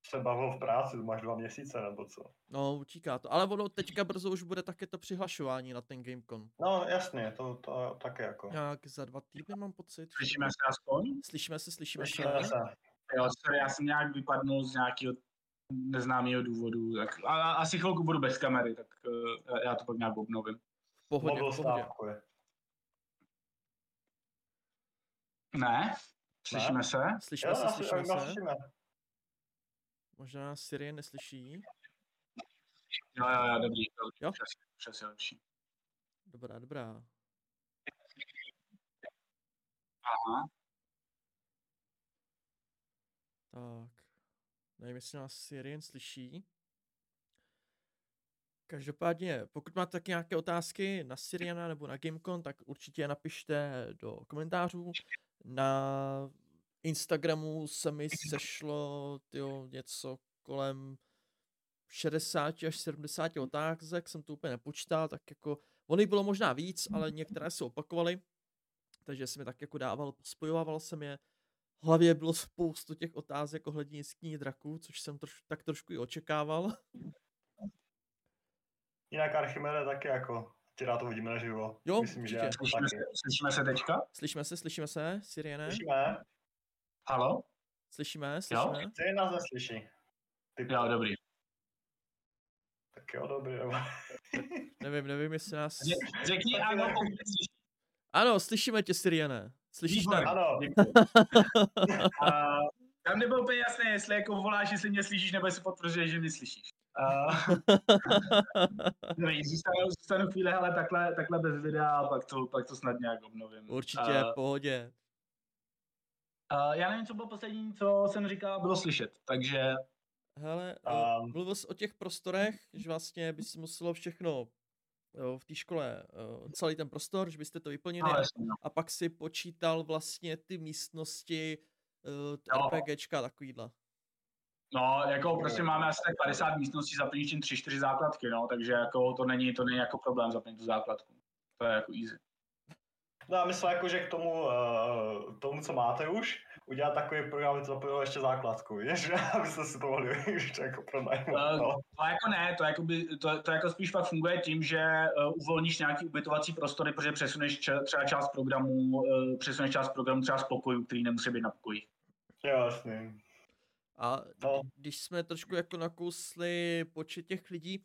se bavil v práci, máš dva měsíce nebo co. No, utíká to. Ale ono teďka brzo už bude také to přihlašování na ten Gamecon. No, jasně, to, to také jako. Jak za dva týdny mám pocit. Slyšíme se aspoň? Slyšíme se, slyšíme, slyšíme se. se. Jo, sorry, já jsem nějak vypadnul z nějakého neznámého důvodu. Tak, a, asi chvilku budu bez kamery, tak uh, já to pak nějak obnovím. Pohodě, pohodě. Ne? Slyšíme ne? se? Slyšíme jo, se, slyšíme se. Slyšíme. Možná Syrie neslyší. Jo, jo, jo, dobrý, dobrý. Jo? Přesně, přesně lepší. Dobrá, dobrá. Aha. Tak. Nevím, jestli nás Syrien slyší. Každopádně, pokud máte taky nějaké otázky na Syriana nebo na Gamecon, tak určitě je napište do komentářů. Na Instagramu se mi sešlo tyjo, něco kolem 60 až 70 otázek, jsem to úplně nepočítal, tak jako, ono bylo možná víc, ale některé se opakovaly, takže jsem je tak jako dával, spojovával jsem je. V hlavě bylo spoustu těch otázek ohledně jeskyní draků, což jsem troš, tak trošku i očekával. Jinak Archimede taky jako, ti rád to vidíme naživo. Jo, Myslím, že slyšíme, se, slyšíme se teďka? Slyšíme se, slyšíme se, Siriene? Slyšíme. Halo? Slyšíme, slyšíme. Jo? Ty nás neslyší. Ty jo, dobrý. Tak jo, dobrý, nevím, nevím, jestli nás... Řekni ano, Ano, slyšíme tě, Siriane. Slyšíš mě? Ano. uh, tam nebylo úplně jasné, jestli jako voláš, jestli mě slyšíš, nebo jestli potvrzuješ, že mě slyšíš. Uh, zůstanu, zůstanu chvíli, hele, takhle, takhle bez videa a pak to, pak to snad nějak obnovím. Určitě, uh, pohodě. Uh, já nevím, co bylo poslední, co jsem říkal, bylo slyšet, takže... Hele, um, mluvil jsi o těch prostorech, že vlastně by si muselo všechno v té škole celý ten prostor, že byste to vyplnili a, no. a pak si počítal vlastně ty místnosti uh, RPGčka takovýhle. No, jako prostě máme asi tak 50 místností zaplnit čím 3-4 základky, no, takže jako to není, to není jako problém zaplnit tu základku. To je jako easy. No a myslím jako, že k tomu, uh, tomu, co máte už, udělat takový program, aby to zapojilo ještě základku, víš, abyste si to mohli už jako pronajmout. Uh, no. To jako ne, to, jako by, to, to jako spíš pak funguje tím, že uh, uvolníš nějaký ubytovací prostory, protože přesuneš č- třeba část programu, uh, přesuneš část programu třeba z pokojů, který nemusí být na pokoji. Jasně. A no. když jsme trošku jako nakousli počet těch lidí,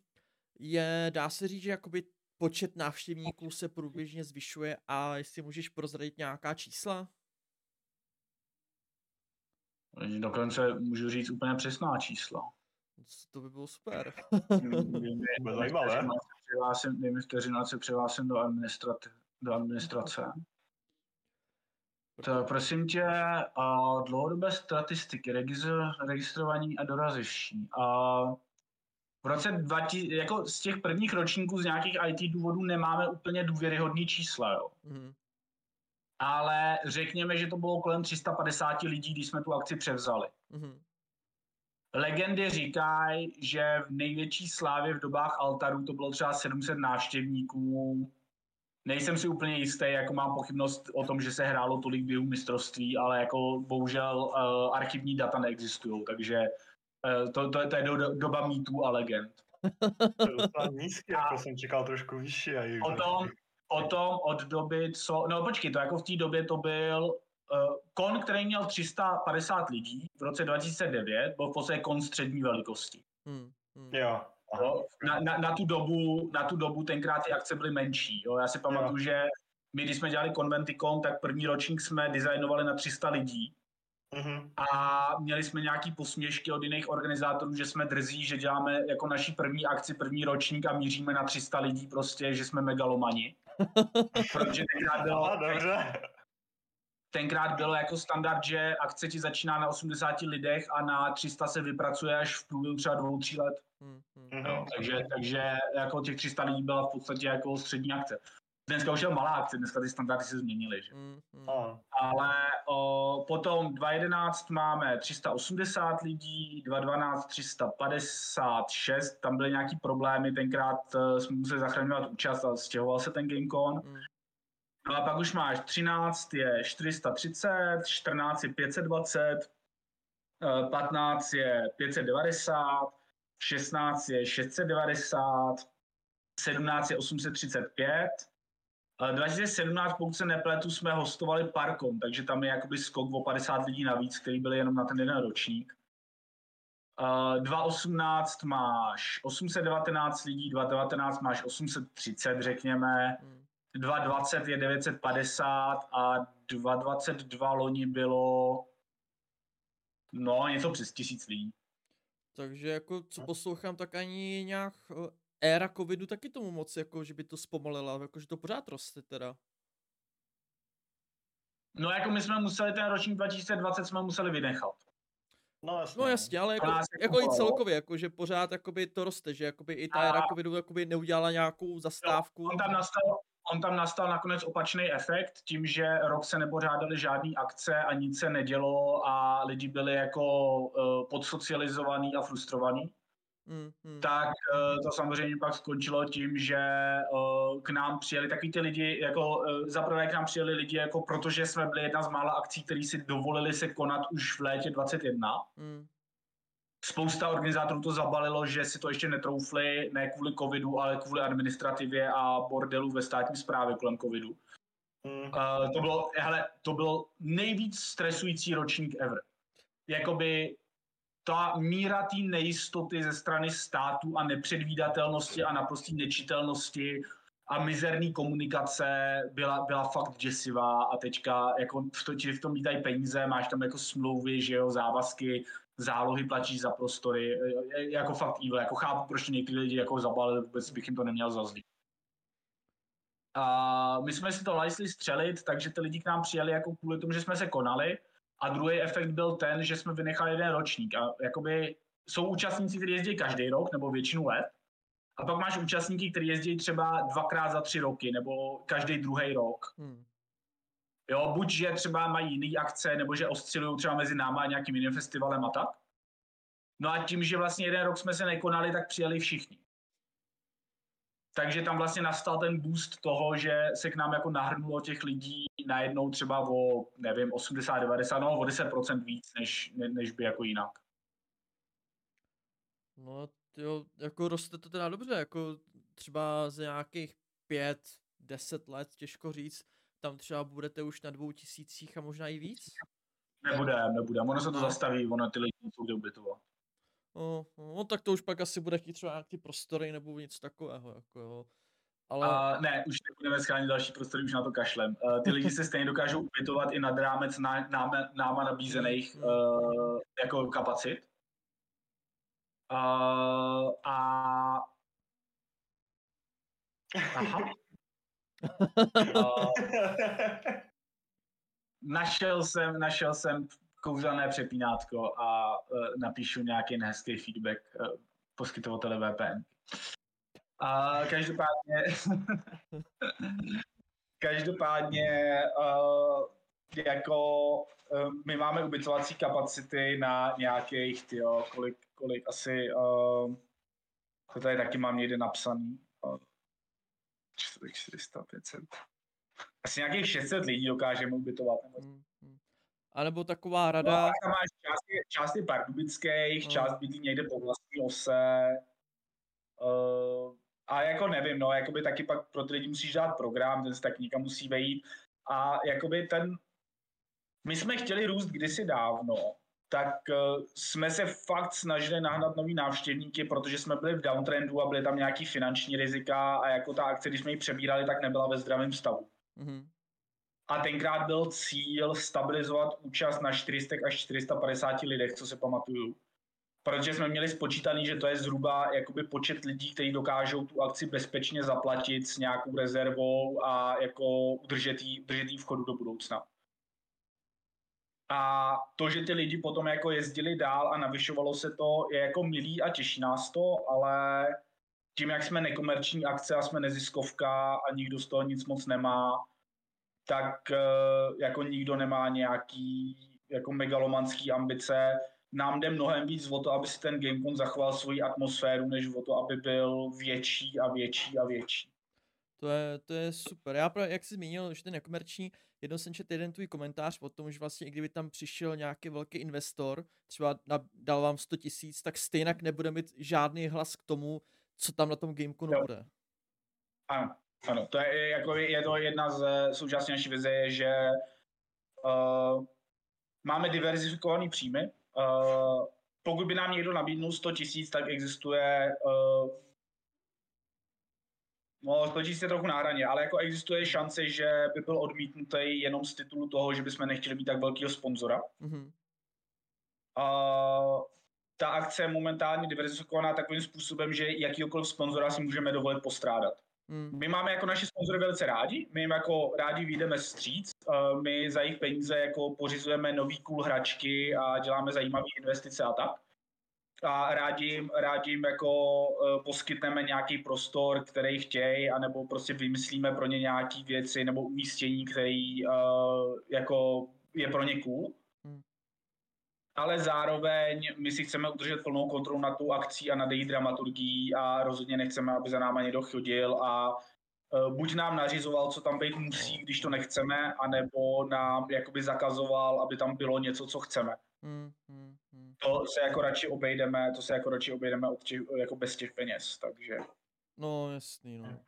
je, dá se říct, že jakoby počet návštěvníků se průběžně zvyšuje a jestli můžeš prozradit nějaká čísla? Dokonce můžu říct úplně přesná čísla. To by bylo super. Mi vteřinu, se přihlásím do, administrat, do administrace. Tak prosím tě, a dlouhodobé statistiky, registr, registrovaní a dorazivší. A v roce 2000, jako z těch prvních ročníků z nějakých IT důvodů nemáme úplně důvěryhodný čísla, jo. Mm. Ale řekněme, že to bylo kolem 350 lidí, když jsme tu akci převzali. Mm. Legendy říkají, že v největší slávě v dobách altarů to bylo třeba 700 návštěvníků. Nejsem si úplně jistý, jako mám pochybnost o tom, že se hrálo tolik běhu mistrovství, ale jako bohužel uh, archivní data neexistují, takže uh, to, to, to je do, doba mýtů a legend. To je nízký, jako jsem čekal trošku vyšší. A potom, potom od doby, co... No počkej, to jako v té době to byl Uh, kon, který měl 350 lidí v roce 2009, byl v podstatě kon střední velikosti. Hmm, hmm. Jo. Na, na, na, tu dobu, na tu dobu tenkrát ty akce byly menší. Jo. Já si pamatuju, že my, když jsme dělali Conventicon, tak první ročník jsme designovali na 300 lidí. Mm-hmm. A měli jsme nějaký posměšky od jiných organizátorů, že jsme drzí, že děláme jako naší první akci, první ročník a míříme na 300 lidí prostě, že jsme megalomani. Protože tenkrát bylo, tenkrát bylo jako standard, že akce ti začíná na 80 lidech a na 300 se vypracuje až v průběhu třeba dvou, tří let. Hmm, hmm. Jo, takže, takže jako těch 300 lidí byla v podstatě jako střední akce. Dneska už je malá akce, dneska ty standardy se změnily. Že? Hmm, hmm. Ale o, potom 2011 máme 380 lidí, 2012 356, tam byly nějaký problémy, tenkrát uh, jsme museli zachraňovat účast a stěhoval se ten GameCon. Hmm. No a pak už máš 13 je 430, 14 je 520, 15 eh, je 590, 16 je 690, 17 je 835. 2017, pokud se nepletu, jsme hostovali Parkom, takže tam je jakoby skok o 50 lidí navíc, který byli jenom na ten jeden ročník. 2018 máš 819 lidí, 2019 máš 830, řekněme. Hmm. 2,20 je 950 a 2,22 loni bylo no něco přes tisíc lidí. Takže jako co poslouchám, tak ani nějak eh, éra covidu taky tomu moc, jako že by to zpomalila, jako že to pořád roste teda. No jako my jsme museli ten ročník 2020 jsme museli vynechat. No jasně, no jasně ale jako, jako i celkově, jako, že pořád jakoby to roste, že jakoby i ta éra covidu jakoby neudělala nějakou zastávku. Jo, on tam nastal, on tam nastal nakonec opačný efekt, tím, že rok se nepořádaly žádné akce a nic se nedělo a lidi byli jako uh, podsocializovaný a frustrovaný. Mm, mm. Tak uh, to samozřejmě pak skončilo tím, že uh, k nám přijeli takový ty lidi, jako uh, zaprvé k nám přijeli lidi, jako protože jsme byli jedna z mála akcí, které si dovolili se konat už v létě 21. Mm spousta organizátorů to zabalilo, že si to ještě netroufli, ne kvůli covidu, ale kvůli administrativě a bordelu ve státní správě kolem covidu. Mm. Uh, to bylo, hele, to byl nejvíc stresující ročník ever. Jakoby ta míra té nejistoty ze strany státu a nepředvídatelnosti a naprosté nečitelnosti a mizerný komunikace byla, byla fakt děsivá a teďka jako v, to, v tom lítají peníze, máš tam jako smlouvy, že jo, závazky, zálohy platíš za prostory, jako fakt evil, jako chápu, proč někteří lidi jako zabalili, vůbec bych jim to neměl zazlít. A my jsme si to lajsli střelit, takže ty lidi k nám přijeli jako kvůli tomu, že jsme se konali. A druhý efekt byl ten, že jsme vynechali jeden ročník. A jakoby jsou účastníci, kteří jezdí každý rok nebo většinu let. A pak máš účastníky, kteří jezdí třeba dvakrát za tři roky nebo každý druhý rok. Hmm. Jo, buď, že třeba mají jiný akce, nebo že oscilují třeba mezi náma a nějakým jiným festivalem a tak. No a tím, že vlastně jeden rok jsme se nekonali, tak přijeli všichni. Takže tam vlastně nastal ten boost toho, že se k nám jako nahrnulo těch lidí najednou třeba o, nevím, 80, 90, no o 10% víc, než, ne, než by jako jinak. No jo, jako roste to teda dobře, jako třeba za nějakých pět, deset let, těžko říct, tam třeba budete už na dvou tisících a možná i víc? Nebude, nebude. Ono se to no. zastaví, ono ty lidi jsou kde ubytovat. No, no, tak to už pak asi bude chtít třeba nějaký prostory nebo něco takového, jako jo. Ale... Uh, ne, už nebudeme schránit další prostory, už na to kašlem. Uh, ty lidi se stejně dokážou ubytovat i nad rámec ná, náma, náma nabízených uh, jako kapacit. Uh, a... Aha. našel jsem, našel jsem kouzelné přepínátko a uh, napíšu nějaký nehezký feedback uh, poskytovatele VPN. A každopádně, každopádně uh, jako my máme ubytovací kapacity na nějakých, tyjo, kolik, kolik asi, to tady taky mám někde napsaný, uh, 400, 500, asi nějakých 600 lidí dokážeme ubytovat. Hmm, hmm. A nebo taková rada... No, tam máš část, část je pardubických, hmm. část bydlí někde po vlastní ose. Uh, a jako nevím, no, jakoby taky pak pro ty lidi musíš dát program, ten se tak někam musí vejít. A jakoby ten... My jsme chtěli růst kdysi dávno, tak uh, jsme se fakt snažili nahnat nový návštěvníky, protože jsme byli v downtrendu a byly tam nějaký finanční rizika a jako ta akce, když jsme ji přebírali, tak nebyla ve zdravém stavu. Mm-hmm. A tenkrát byl cíl stabilizovat účast na 400 až 450 lidech, co se pamatuju. Protože jsme měli spočítaný, že to je zhruba jakoby počet lidí, kteří dokážou tu akci bezpečně zaplatit s nějakou rezervou a jako udržet jí, udržet v chodu do budoucna. A to, že ty lidi potom jako jezdili dál a navyšovalo se to, je jako milý a těší nás to, ale tím, jak jsme nekomerční akce a jsme neziskovka a nikdo z toho nic moc nemá, tak eh, jako nikdo nemá nějaký jako megalomanský ambice. Nám jde mnohem víc o to, aby si ten Gamecom zachoval svoji atmosféru, než o to, aby byl větší a větší a větší. To je, to je super. Já, jak jsi zmínil, že ten nekomerční, jednou jsem četl jeden tvůj komentář o tom, že vlastně i kdyby tam přišel nějaký velký investor, třeba dal vám 100 tisíc, tak stejně nebude mít žádný hlas k tomu, co tam na tom Gameconu bude. Ano, ano, to je, jako, je to jedna z součástí naší vize, je, že uh, máme diverzifikované příjmy. Uh, pokud by nám někdo nabídnul 100 tisíc, tak existuje uh, No, 100 tisíc je trochu na hraně, ale jako existuje šance, že by byl odmítnutý jenom z titulu toho, že bychom nechtěli mít tak velkého sponzora. Mm-hmm. Uh, ta akce je momentálně diverzifikovaná takovým způsobem, že jakýkoliv sponzora si můžeme dovolit postrádat. Hmm. My máme jako naši sponzory velice rádi, my jim jako rádi vyjdeme stříc, uh, my za jejich peníze jako pořizujeme nový cool hračky a děláme zajímavé investice a tak. A rádi jim, rádi jim jako uh, poskytneme nějaký prostor, který chtějí, anebo prostě vymyslíme pro ně nějaké věci nebo umístění, který uh, jako je pro ně cool ale zároveň my si chceme udržet plnou kontrolu nad tou akcí a nad její dramaturgií a rozhodně nechceme, aby za náma někdo chodil a uh, buď nám nařizoval, co tam být musí, když to nechceme, anebo nám jakoby zakazoval, aby tam bylo něco, co chceme. Hmm, hmm, hmm. To se jako radši obejdeme, to se jako radši obejdeme od těch, jako bez těch peněz, takže. No jasný, no.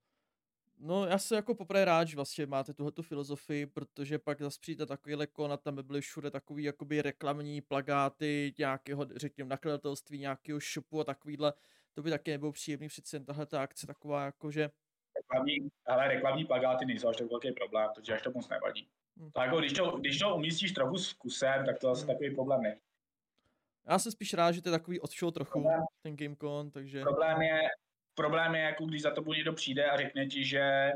No, já se jako poprvé rád, že vlastně máte tuhletu filozofii, protože pak zase přijde takový lekon a tam by byly všude takový jakoby reklamní plagáty nějakého, řekněme, nakladatelství, nějakého shopu a takovýhle. To by taky nebylo příjemný, přece tahle ta akce taková jako, že... Reklamní, ale reklamní plagáty nejsou až tak velký problém, protože až to moc nevadí. Hmm. Tak jako když to, když to umístíš trochu s kusem, tak to asi hmm. takový problém není. Já jsem spíš rád, že to je takový odshow trochu, problém, ten GameCon, takže... Problém je, problém je, jako když za to někdo přijde a řekne ti, že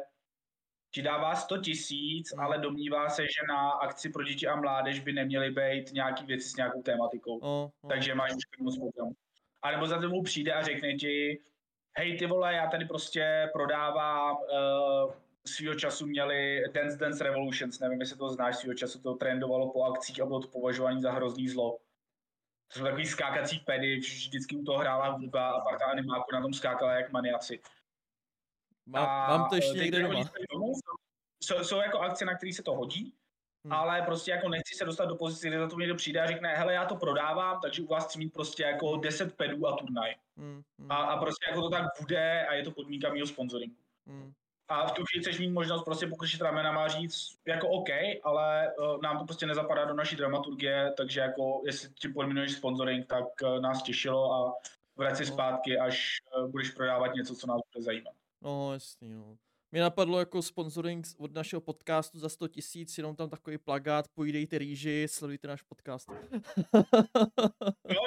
ti dává 100 tisíc, hmm. ale domnívá se, že na akci pro děti a mládež by neměly být nějaký věci s nějakou tématikou. Oh, oh. Takže máš moc potom. A nebo za tebou přijde a řekne ti, hej ty vole, já tady prostě prodávám, uh, svýho času měli Dance Dance Revolutions, nevím, jestli to znáš, svýho času to trendovalo po akcích a bylo to považování za hrozný zlo. Jsou takový skákací pedy, vždycky u toho hrála hudba a pak ta animáku na tom skákala jak maniaci. Má, a mám to ještě někde doma. Jsou, jsou jako akce, na které se to hodí, hmm. ale prostě jako nechci se dostat do pozice, kde za to někdo přijde a řekne, hele, já to prodávám, takže u vás chci mít prostě jako 10 pedů a turnaj. Hmm. Hmm. A, a prostě jako to tak bude a je to podmínka mého sponsoringu. Hmm a v tu chvíli chceš mít možnost prostě pokrčit ramenama a říct jako OK, ale uh, nám to prostě nezapadá do naší dramaturgie, takže jako jestli ti podminuješ sponsoring, tak uh, nás těšilo a vrať si no. zpátky, až uh, budeš prodávat něco, co nás bude zajímat. No, jasný, no. Mě napadlo jako sponsoring od našeho podcastu za 100 tisíc, jenom tam takový plagát, pojídejte rýži, sledujte náš podcast. no,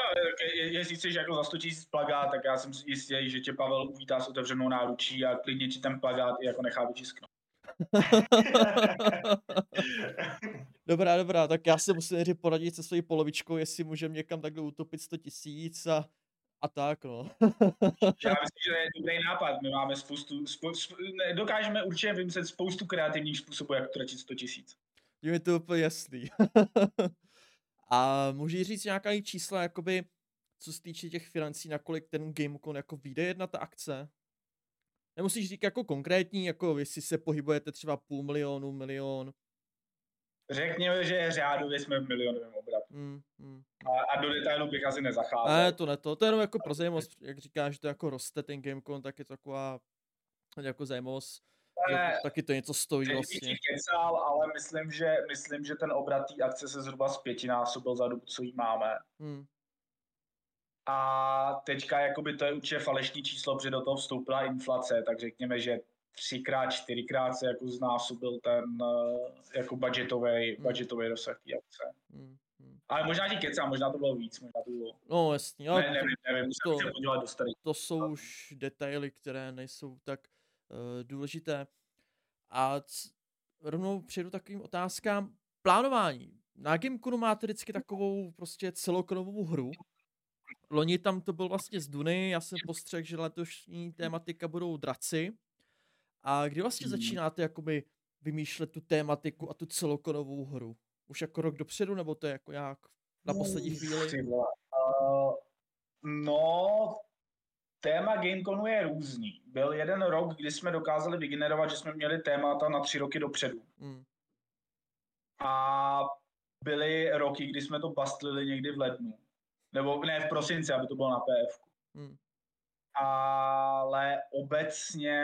je, jestli chceš jako za 100 tisíc plagát, tak já jsem jistý, že tě Pavel uvítá s otevřenou náručí a klidně ti ten plagát jako nechá vytisknout. dobrá, dobrá, tak já se musím nejdřív poradit se svojí polovičkou, jestli můžeme někam takhle utopit 100 tisíc a, a tak, no. já myslím, že je dobrý nápad. My máme spoustu, spoustu ne, dokážeme určitě vymyslet spoustu kreativních způsobů, jak utratit 100 tisíc. Je mi to úplně jasný. a můžeš říct nějaká čísla, jakoby, co se týče těch financí, nakolik ten GameCon jako vyjde jedna ta akce? Nemusíš říct jako konkrétní, jako jestli se pohybujete třeba půl milionu, milion. Řekněme, že řádově jsme v milionovém obratu. Mm, mm. A, a do detailu bych asi nezacházel. Ne, to ne, to, to je jenom jako pro zajímavost, jak říkáš, že to jako roste ten Gamecon, tak je to taková jako zajímavost. Ne, taky to něco stojí vlastně. Kecal, ale myslím že, myslím, že ten obrat té akce se zhruba zpětinásobil za dobu, co jí máme. Hmm. A teďka jakoby to je určitě falešný číslo, protože do toho vstoupila inflace, tak řekněme, že třikrát, čtyřikrát se jako znásobil ten eh, jako budgetový, hmm. budgetový rozsah té akce. Hmm. Hmm. Ale možná ti kecám, možná to bylo víc, možná to bylo... No jasně, ale ne, nevím, nevím, to, se podívat do starých. To jsou už detaily, které nejsou tak uh, důležité. A c- rovnou přejdu takovým otázkám. Plánování. Na Gameconu máte vždycky takovou prostě celokrovou hru, Loni tam to byl vlastně z Duny, já jsem postřehl, že letošní tématika budou draci. A kdy vlastně hmm. začínáte jakoby vymýšlet tu tématiku a tu celokonovou hru? Už jako rok dopředu, nebo to je jako jak na poslední chvíli? Uh, no, téma Gameconu je různý. Byl jeden rok, kdy jsme dokázali vygenerovat, že jsme měli témata na tři roky dopředu. Hmm. A byly roky, kdy jsme to bastlili někdy v lednu. Nebo ne v prosinci, aby to bylo na PF. Hmm. Ale obecně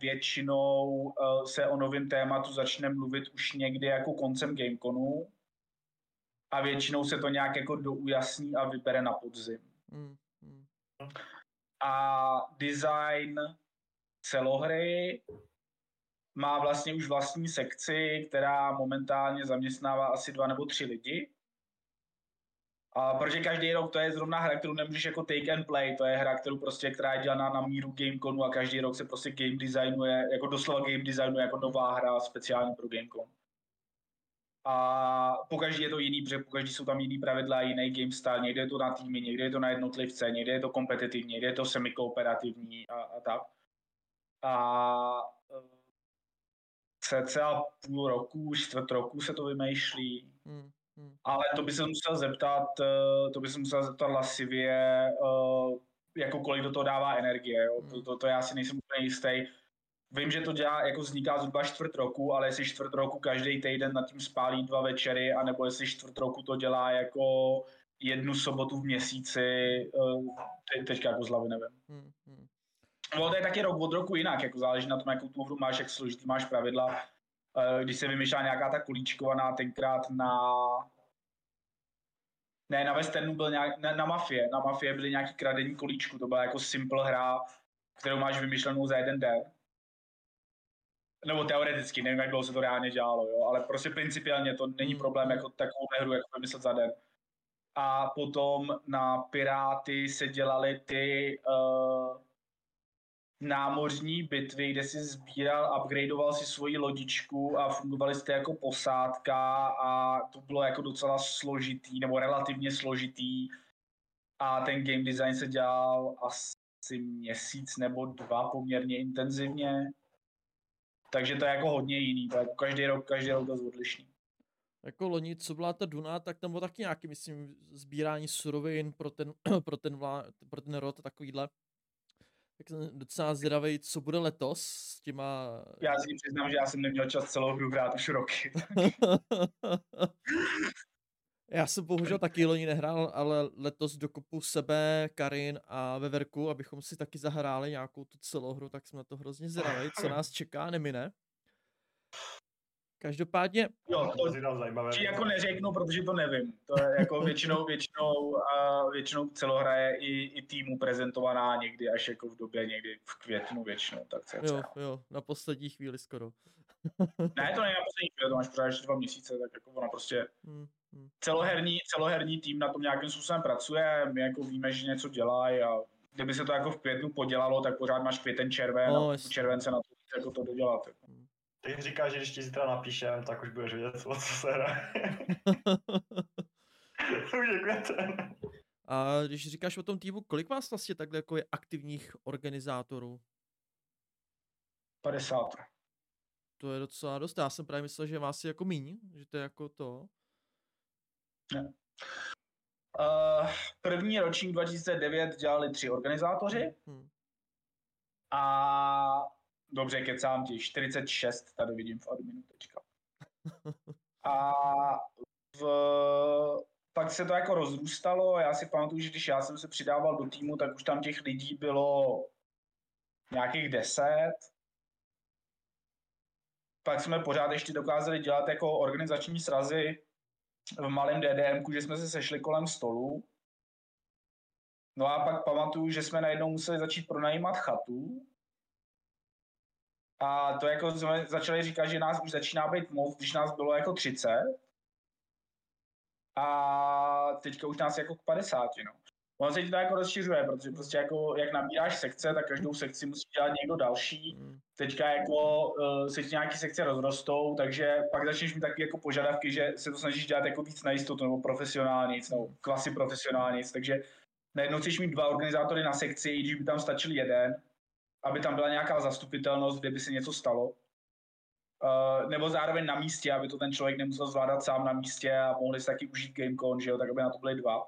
většinou uh, se o novém tématu začne mluvit už někdy jako koncem Gameconu a většinou se to nějak jako doujasní a vybere na podzim. Hmm. Hmm. A design celohry má vlastně už vlastní sekci, která momentálně zaměstnává asi dva nebo tři lidi. A protože každý rok to je zrovna hra, kterou nemůžeš jako take and play, to je hra, kterou prostě, která je dělaná na míru Gameconu a každý rok se prostě game designuje, jako doslova game designuje jako nová hra speciálně pro Gamecon. A pokaždý je to jiný, protože pokaždý jsou tam jiný pravidla, jiný game style, někde je to na týmy, někde je to na jednotlivce, někde je to kompetitivní, někde je to semi-kooperativní a, a tak. A cca půl roku, čtvrt roku se to vymýšlí. Hmm. Hmm. Ale to by se musel zeptat, eh, to by se musel zeptat lasivě, eh, jako kolik do toho dává energie. Jo? To, to, to, já si nejsem úplně jistý. Vím, že to dělá, jako vzniká zhruba čtvrt roku, ale jestli čtvrt roku každý týden nad tím spálí dva večery, anebo jestli čtvrt roku to dělá jako jednu sobotu v měsíci, eh, te, teďka jako z hlavy nevím. Hmm, hmm. No, to je taky rok od roku jinak, jako záleží na tom, jakou tu hru máš, jak složitý máš pravidla. Eh, když se vymýšlela nějaká ta kulíčkovaná tenkrát na ne, na Westernu byl nějak, na, na Mafie, na Mafie byly nějaký kradení kolíčku, to byla jako simple hra, kterou máš vymyšlenou za jeden den. Nebo teoreticky, nevím, jak dlouho se to reálně dělalo, jo, ale prostě principiálně to není problém jako takovou hru, jako vymyslet za den. A potom na Piráty se dělaly ty uh, námořní bitvy, kde si sbíral, upgradeoval si svoji lodičku a fungovali jste jako posádka a to bylo jako docela složitý, nebo relativně složitý a ten game design se dělal asi měsíc nebo dva poměrně intenzivně. Takže to je jako hodně jiný, to je jako každý rok, každý rok je odlišný. Jako loni, co byla ta Duna, tak tam bylo taky nějaký, myslím, sbírání surovin pro ten, pro ten, vlá, pro ten rod a takovýhle tak jsem docela zvědavý, co bude letos s těma... Já si přiznám, že já jsem neměl čas celou hru hrát už roky. já jsem bohužel taky loni nehrál, ale letos dokopu sebe, Karin a Veverku, abychom si taky zahráli nějakou tu celou hru, tak jsem na to hrozně zvědavý, co nás čeká, nemine. Každopádně... Jo, to zajímavé. Či jako neřeknu, protože to nevím. To je jako většinou, většinou, a většinou celohra je i, i týmu prezentovaná někdy až jako v době někdy v květnu většinou. Tak cca. Jo, jo, na poslední chvíli skoro. ne, to není na poslední chvíli, to máš pořád ještě dva měsíce, tak jako ona prostě hmm, hmm. Celoherní, celoherní tým na tom nějakým způsobem pracuje, my jako víme, že něco dělají a kdyby se to jako v květnu podělalo, tak pořád máš květen červen no, a července na to jako to dodělat. Jako. Tak říká, že když ti zítra napíšem, tak už budeš vědět, co se hraje. už děkujete. A když říkáš o tom týmu, kolik vás vlastně takhle jako je aktivních organizátorů? 50. To je docela dost. Já jsem právě myslel, že vás je jako míň, že to je jako to. Ne. Uh, první ročník 2009 dělali tři organizátoři. Hmm. A dobře, kecám ti, 46 tady vidím v adminu teďka. A v, pak se to jako rozrůstalo. Já si pamatuju, že když já jsem se přidával do týmu, tak už tam těch lidí bylo nějakých deset. Pak jsme pořád ještě dokázali dělat jako organizační srazy v malém DDM, že jsme se sešli kolem stolu. No a pak pamatuju, že jsme najednou museli začít pronajímat chatu. A to jako jsme začali říkat, že nás už začíná být moc, když nás bylo jako 30. A teďka už nás jako k 50, no. Ono se ti to jako rozšiřuje, protože prostě jako, jak nabíráš sekce, tak každou sekci musí dělat někdo další. Hmm. Teďka jako uh, se ti nějaký sekce rozrostou, takže pak začneš mít taky jako požadavky, že se to snažíš dělat jako víc na jistotu, nebo profesionálně, nebo klasy profesionálně, takže najednou chceš mít dva organizátory na sekci, i když by tam stačil jeden, aby tam byla nějaká zastupitelnost, kde by se něco stalo. Uh, nebo zároveň na místě, aby to ten člověk nemusel zvládat sám na místě a mohli si taky užít GameCon, že jo, tak aby na to byly dva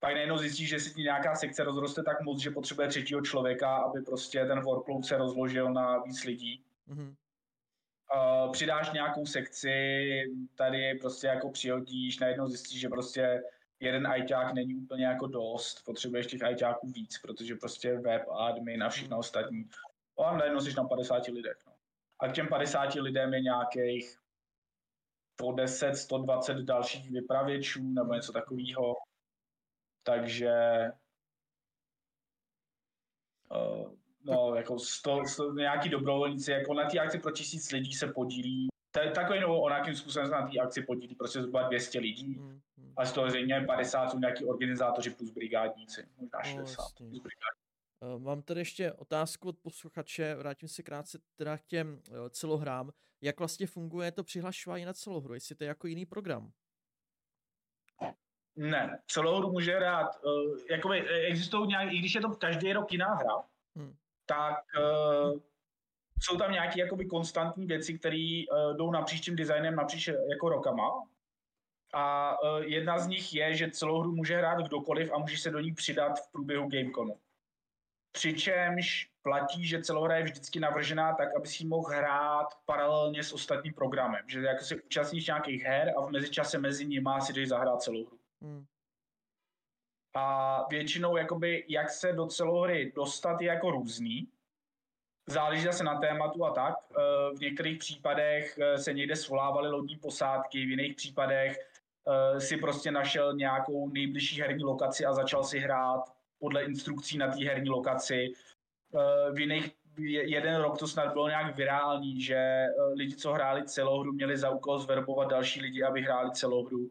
pak najednou zjistíš, že si nějaká sekce rozroste tak moc, že potřebuje třetího člověka, aby prostě ten workload se rozložil na víc lidí. Mm-hmm. Uh, přidáš nějakou sekci, tady prostě jako přihodíš, najednou zjistíš, že prostě jeden ajťák není úplně jako dost, potřebuješ těch ajťáků víc, protože prostě web, admin a všechno ostatní. A najednou jsi na 50 lidech. No. A k těm 50 lidem je nějakých po 10, 120 dalších vypravěčů nebo něco takového. Takže uh, no, jako sto, sto, nějaký dobrovolníci, jako na té akci pro tisíc lidí se podílí, takový nebo onakým způsobem se na té akci podílí prostě zhruba 200 lidí, mm, mm. a z toho zřejmě 50 jsou nějaký organizátoři plus brigádníci, možná 60 no, plus Uh, mám tady ještě otázku od posluchače, vrátím se krátce teda k těm uh, celohrám. Jak vlastně funguje to přihlašování na celohru, jestli to je jako jiný program? Ne, celou hru může hrát, uh, jakoby eh, existují nějak, i když je to každý rok jiná hra, hmm. tak jsou tam nějaké jakoby konstantní věci, které uh, jdou napříč tím designem napříč jako rokama. A uh, jedna z nich je, že celou hru může hrát kdokoliv a může se do ní přidat v průběhu Gameconu. Přičemž platí, že celou hra je vždycky navržená tak, aby si ji mohl hrát paralelně s ostatním programem. Že jako se účastníš nějakých her a v mezičase mezi nimi si jdeš zahrát celou hru. Hmm. A většinou, jakoby, jak se do celohry dostat, je jako různý. Záleží zase na tématu a tak. Eh, v některých případech eh, se někde svolávaly lodní posádky, v jiných případech eh, si prostě našel nějakou nejbližší herní lokaci a začal si hrát podle instrukcí na té herní lokaci. V jiných jeden rok to snad bylo nějak virální, že lidi, co hráli celou hru, měli za úkol zverbovat další lidi, aby hráli celou hru.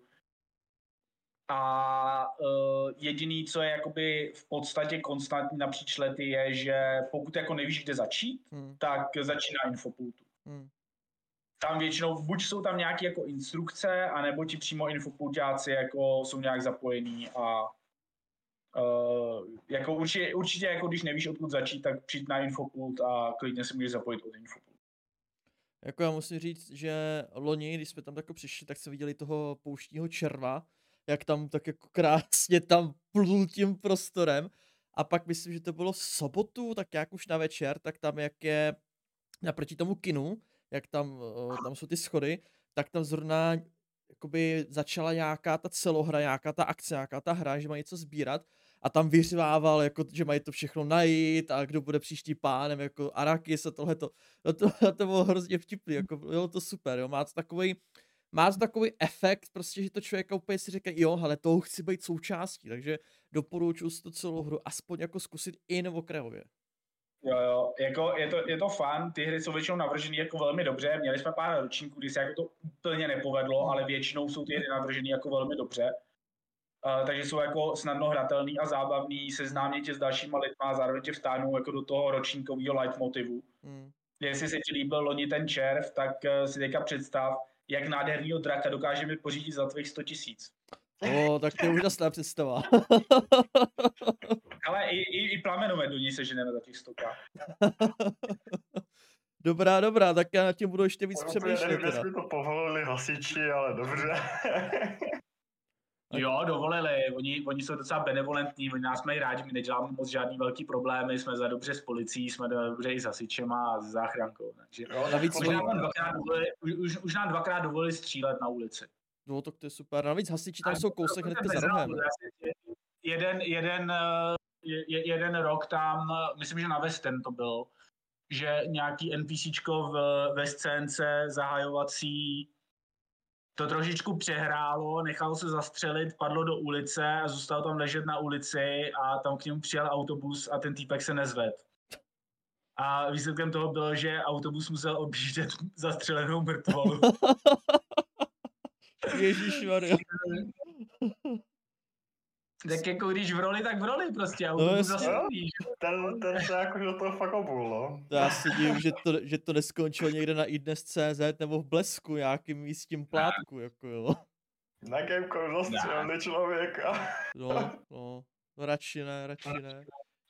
A uh, jediný, co je jakoby v podstatě konstantní napříč lety, je, že pokud jako nevíš, kde začít, hmm. tak začíná infopultu. Hmm. Tam většinou, buď jsou tam nějaké jako instrukce, anebo ti přímo infopultáci jako jsou nějak zapojení a uh, jako určitě, určitě jako když nevíš, odkud začít, tak přijď na infopult a klidně se můžeš zapojit od infopult. Jako já musím říct, že loni, když jsme tam jako přišli, tak jsme viděli toho pouštního červa, jak tam tak jako krásně tam plul tím prostorem. A pak myslím, že to bylo sobotu, tak jak už na večer, tak tam jak je naproti tomu kinu, jak tam, tam jsou ty schody, tak tam zrovna jakoby začala nějaká ta celohra, nějaká ta akce, nějaká ta hra, že mají něco sbírat a tam vyřvával, jako, že mají to všechno najít a kdo bude příští pánem, jako Arakis a tohleto. No to, to bylo hrozně vtipný, jako bylo to super, jo, má to takový, má to takový efekt, prostě, že to člověk úplně si říká, jo, ale toho chci být součástí, takže doporučuji si tu celou hru aspoň jako zkusit i na okrajově. Jo, jo, jako je to, je to fun, ty hry jsou většinou navrženy jako velmi dobře, měli jsme pár ročníků, kdy se jako to úplně nepovedlo, ale většinou jsou ty hry navrženy jako velmi dobře. Uh, takže jsou jako snadno hratelný a zábavný, seznámit tě s dalšíma lidma a zároveň tě vtáhnou jako do toho ročníkového leitmotivu. Hmm. jestli se ti líbil loni ten červ, tak eh, si teďka představ, jak nádherného draka dokážeme pořídit za tvých 100 tisíc. O, tak to je úžasná představa. Ale i, i, i plamenomet do ní se ženeme za těch 100 Dobrá, dobrá, tak já na tím budu ještě víc přemýšlet. nevím, jestli to povolili hasiči, ale dobře. Jo, dovolili, oni, oni jsou docela benevolentní, oni nás mají rádi, my neděláme moc žádný velký problémy, jsme za dobře s policií, jsme dobře i s hasičema a s záchrankou. Takže Jo, Navíc už nám, dvakrát dovolili, už, už, nám dvakrát dovolili střílet na ulici. No, tak to je super. Navíc hasiči tam A jsou kousek bez za rohem. si- Jeden, jeden, eh, je- je- jeden rok tam, eh, myslím, že na Westen to byl, že nějaký NPCčko v, ve scénce zahajovací to trošičku přehrálo, nechalo se zastřelit, padlo do ulice a zůstalo tam ležet na ulici a tam k němu přijel autobus a ten týpek se nezved. A výsledkem toho bylo, že autobus musel objíždět zastřelenou mrtvolu. Ježíš. tak jako když v roli, tak v roli prostě. Autobus jasně. zastřelí, že? Ten, ten se jako do toho fakt obul, no. To já si divím, že to, že to neskončilo někde na idnes.cz nebo v Blesku, nějakým místním plátku, jako jo. Na Gamecom zastřelili člověka. No, no, radši ne, radši ne.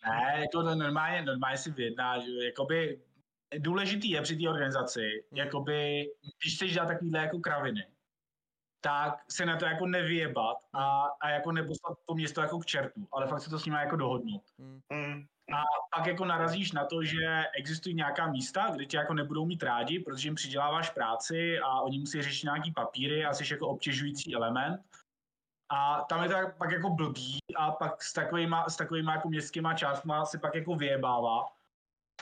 Ne, jako to normálně, normálně si vyjedná, že jo, jakoby důležitý je při té organizaci, Hmm. jakoby, když chceš dělat takovýhle jako kraviny, tak se na to jako nevyjebat a, a jako neposlat to město jako k čertu, ale fakt se to s nimi jako dohodnout. Hm. Hmm. Pak jako narazíš na to, že existují nějaká místa, kde tě jako nebudou mít rádi, protože jim přiděláváš práci a oni musí řešit nějaký papíry a jsi jako obtěžující element. A tam je to tak pak jako blbý a pak s takovýma, s takovýma jako městskýma částma se pak jako vyjebává.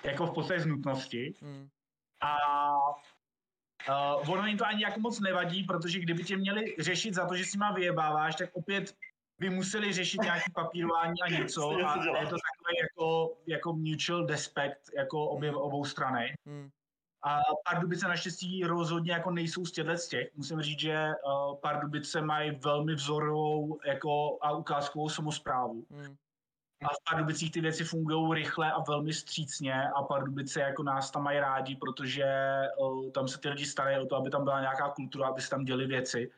Jako v podstatě z nutnosti. Hm. A uh, ono jim to ani jako moc nevadí, protože kdyby tě měli řešit za to, že si má vyjebáváš, tak opět by museli řešit nějaký papírování a něco a je to takový jako, jako mutual respect jako obě, Hmm. obou strany. Hm. A Pardubice naštěstí rozhodně jako nejsou z těchto z těch. Musím říct, že uh, Pardubice mají velmi vzorovou jako a ukázkovou samozprávu. Hm. A v Pardubicích ty věci fungují rychle a velmi střícně a Pardubice jako nás tam mají rádi, protože uh, tam se ty lidi starají o to, aby tam byla nějaká kultura, aby se tam děly věci.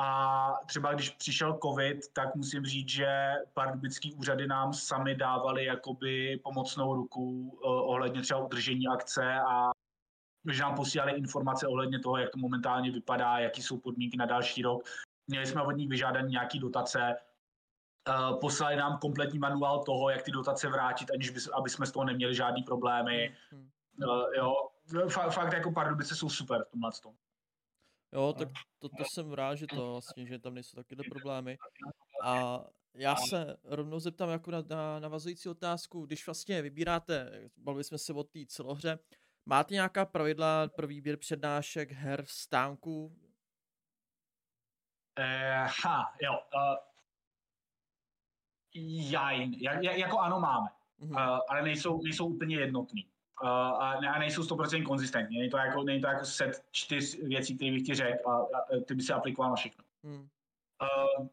A třeba když přišel covid, tak musím říct, že pardubický úřady nám sami dávali jakoby pomocnou ruku uh, ohledně třeba udržení akce a že nám posílali informace ohledně toho, jak to momentálně vypadá, jaký jsou podmínky na další rok. Měli jsme od nich vyžádané nějaké dotace, poslali nám kompletní manuál toho, jak ty dotace vrátit, aniž by, aby jsme z toho neměli žádný problémy. Hm. Uh, jo, fakt, fakt jako Pardubice jsou super v tomhle tom. Jo, tak to, to jsem rád, že to vlastně, že tam nejsou takyhle problémy. A já se rovnou zeptám jako na, na navazující otázku, když vlastně vybíráte, bavili jsme se o té celohře, máte nějaká pravidla pro výběr přednášek, her, stánků? Uh, ha, jo. Uh, jajn, jak, jak, jako ano máme, Mhm. uh, ale nejsou, nejsou úplně jednotný. Uh, a, ne, a nejsou 100% konzistentní. Není to jako, není to jako set čtyř věcí, které bych ti řekl a, a ty by se aplikoval na všechno. Hm. Uh,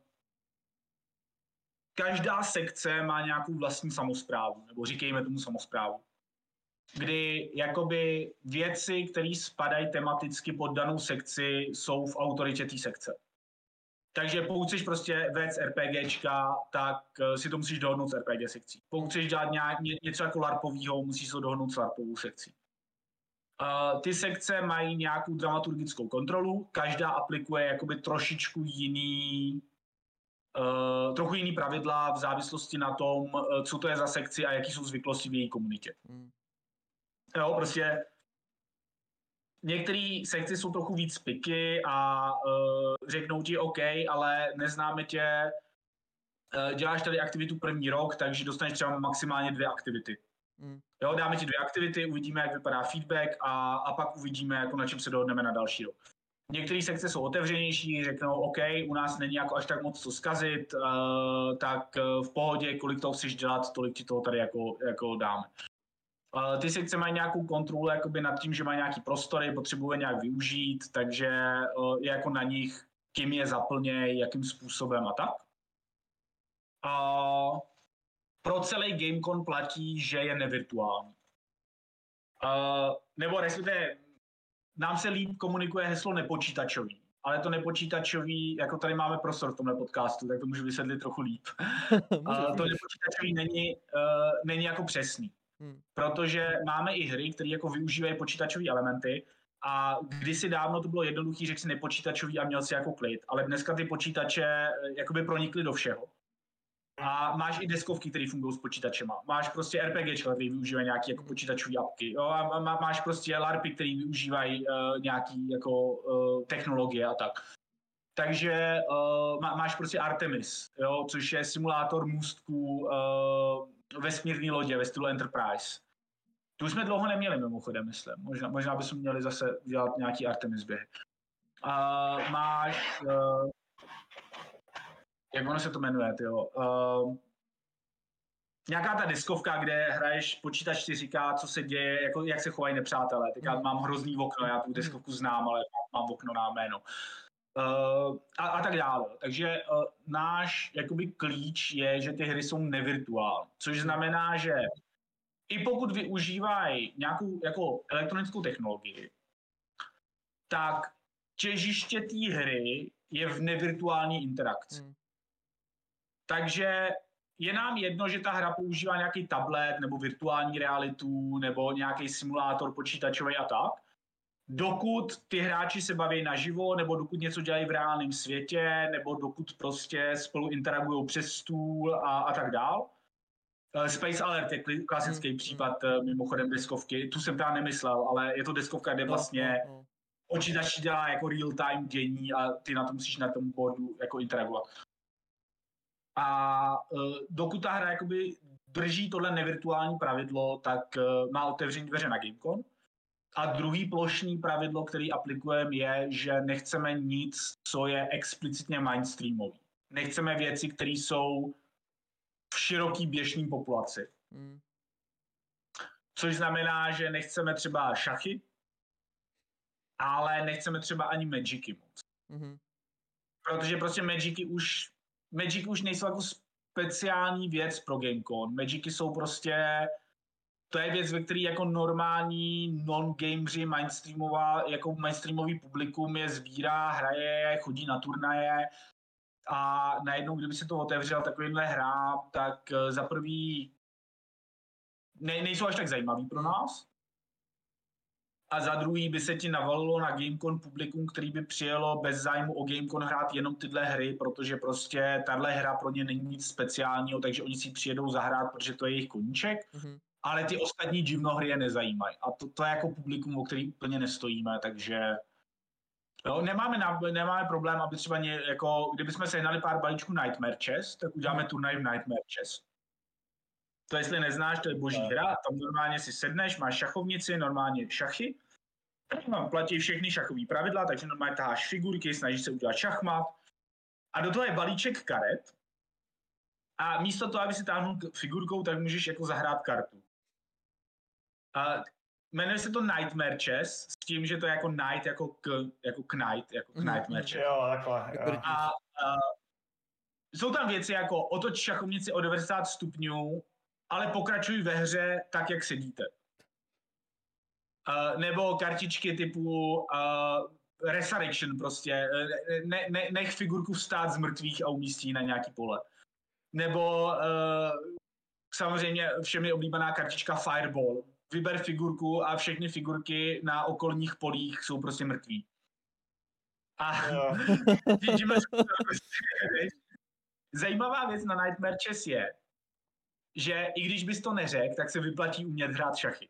každá sekce má nějakou vlastní samozprávu, nebo říkejme tomu samozprávu. Kdy jakoby věci, které spadají tematicky pod danou sekci, jsou v autoritě té sekce. Takže pokud chceš prostě vést RPGčka, tak eh, si to musíš dohodnout s RPG sekcí. Pokud chceš dělat nějak, ně, něco jako LARPovýho, musíš to dohodnout s LARPovou sekcí. Uh, ty sekce mají nějakou dramaturgickou kontrolu, každá aplikuje jakoby trošičku jiný, uh, trochu jiný pravidla v závislosti na tom, co to je za sekci a jaký jsou zvyklosti v její komunitě. Hm. Jo, prostě některé sekci jsou trochu víc piky a uh, řeknou ti OK, ale neznáme tě, uh, děláš tady aktivitu první rok, takže dostaneš třeba maximálně dvě aktivity. Hm. Jo, dáme ti dvě aktivity, uvidíme, jak vypadá feedback a, a pak uvidíme, jako na čem se dohodneme na další rok. Některé sekce jsou otevřenější, řeknou, OK, u nás není jako až tak moc co zkazit, uh, tak uh, v pohodě, kolik toho chceš dělat, tolik ti toho tady jako, jako dáme. Uh, ty sekce mají nějakou kontrolu jakoby nad tím, že mají nějaký prostory, potřebuje nějak využít, takže uh, je jako na nich, kým je zaplněj, jakým způsobem a tak. Uh, pro celý Gamecon platí, že je nevirtuální. Uh, nebo respektive nám se líp komunikuje heslo nepočítačový, ale to nepočítačový, jako tady máme prostor v tomhle podcastu, tak to můžu vysvětlit trochu líp. uh, to nepočítačový není, uh, není jako přesný. Hmm. Protože máme i hry, které jako využívají počítačové elementy a kdysi dávno to bylo jednoduchý, řekl si nepočítačový a měl si jako klid, ale dneska ty počítače eh, jakoby pronikly do všeho. A máš i deskovky, které fungují s počítačema. Máš prostě RPG, který využívají nějaké jako počítačové apky. Jo? A máš prostě LARPy, které využívají uh, nějaké jako uh, technologie a tak. Takže uh, má, máš prostě Artemis, jo? což je simulátor můstků uh, vesmírné lodě ve stylu Enterprise. Tu jsme dlouho neměli mimochodem, myslím. Možná, možná bychom měli zase dělat nějaký Artemis běhy. Uh, máš... Uh, jak ono se to jmenuje, jo? Uh, nějaká ta diskovka, kde hraješ, počítač ti říká, co se děje, jako, jak se chovají nepřátelé. Tak já mám hrozný okno, já tu diskovku znám, ale mám okno na jméno. Uh, a, a tak dále. Takže uh, náš jakoby klíč je, že ty hry jsou nevirtuální, což znamená, že i pokud využívají nějakou jako elektronickou technologii, tak těžiště té hry je v nevirtuální interakci. Hmm. Takže je nám jedno, že ta hra používá nějaký tablet nebo virtuální realitu nebo nějaký simulátor počítačový a tak, dokud ty hráči se baví naživo, nebo dokud něco dělají v reálném světě, nebo dokud prostě spolu interagují přes stůl a, a tak dál. Eh, Space Alert je klasický mm. případ eh, mimochodem deskovky. Tu jsem teda nemyslel, ale je to deskovka, kde vlastně počítač dělá jako real-time dění a ty na to musíš na tom boardu jako interagovat. A uh, dokud ta hra jakoby drží tohle nevirtuální pravidlo, tak uh, má otevřený dveře na Gamecon. A druhý plošný pravidlo, který aplikujeme, je, že nechceme nic, co je explicitně mainstreamový. Nechceme věci, které jsou v široký běžný populaci. Hmm. Což znamená, že nechceme třeba šachy, ale nechceme třeba ani magicy moc. Hmm. Protože prostě magicy už, magicy už nejsou jako speciální věc pro Gamecon. Magicy jsou prostě to je věc, ve které jako normální non-gameři mainstreamová, jako mainstreamový publikum je sbírá, hraje, chodí na turnaje a najednou, kdyby se to otevřel takovýhle hra, tak eh, za prvý ne, nejsou až tak zajímavý pro nás. A za druhý by se ti navalilo na Gamecon publikum, který by přijelo bez zájmu o Gamecon hrát jenom tyhle hry, protože prostě tahle hra pro ně není nic speciálního, takže oni si přijedou zahrát, protože to je jejich koníček. Mm-hmm ale ty ostatní divnohry je nezajímají. A to, to je jako publikum, o který úplně nestojíme, takže jo, nemáme, na, nemáme problém, aby třeba ně, jako, kdybychom sehnali pár balíčků Nightmare Chess, tak uděláme turnaj v Nightmare Chess. To jestli neznáš, to je boží no. hra, tam normálně si sedneš, máš šachovnici, normálně šachy, tam platí všechny šachové pravidla, takže normálně taháš figurky, snažíš se udělat šachmat a do toho je balíček karet a místo toho, aby si táhnul figurkou, tak můžeš jako zahrát kartu. Uh, jmenuje se to Nightmare Chess, s tím, že to je jako night, jako k, jako knight, jako k mhm. Nightmare Chess. Jo, takhle, jo. A uh, jsou tam věci jako otoč šachovnici o 90 stupňů, ale pokračuj ve hře tak, jak sedíte. Uh, nebo kartičky typu uh, Resurrection prostě, ne, ne, nech figurku vstát z mrtvých a umístí na nějaký pole. Nebo uh, samozřejmě všemi oblíbená kartička Fireball, vyber figurku a všechny figurky na okolních polích jsou prostě mrtví. A zajímavá věc na Nightmare Chess je, že i když bys to neřekl, tak se vyplatí umět hrát šachy.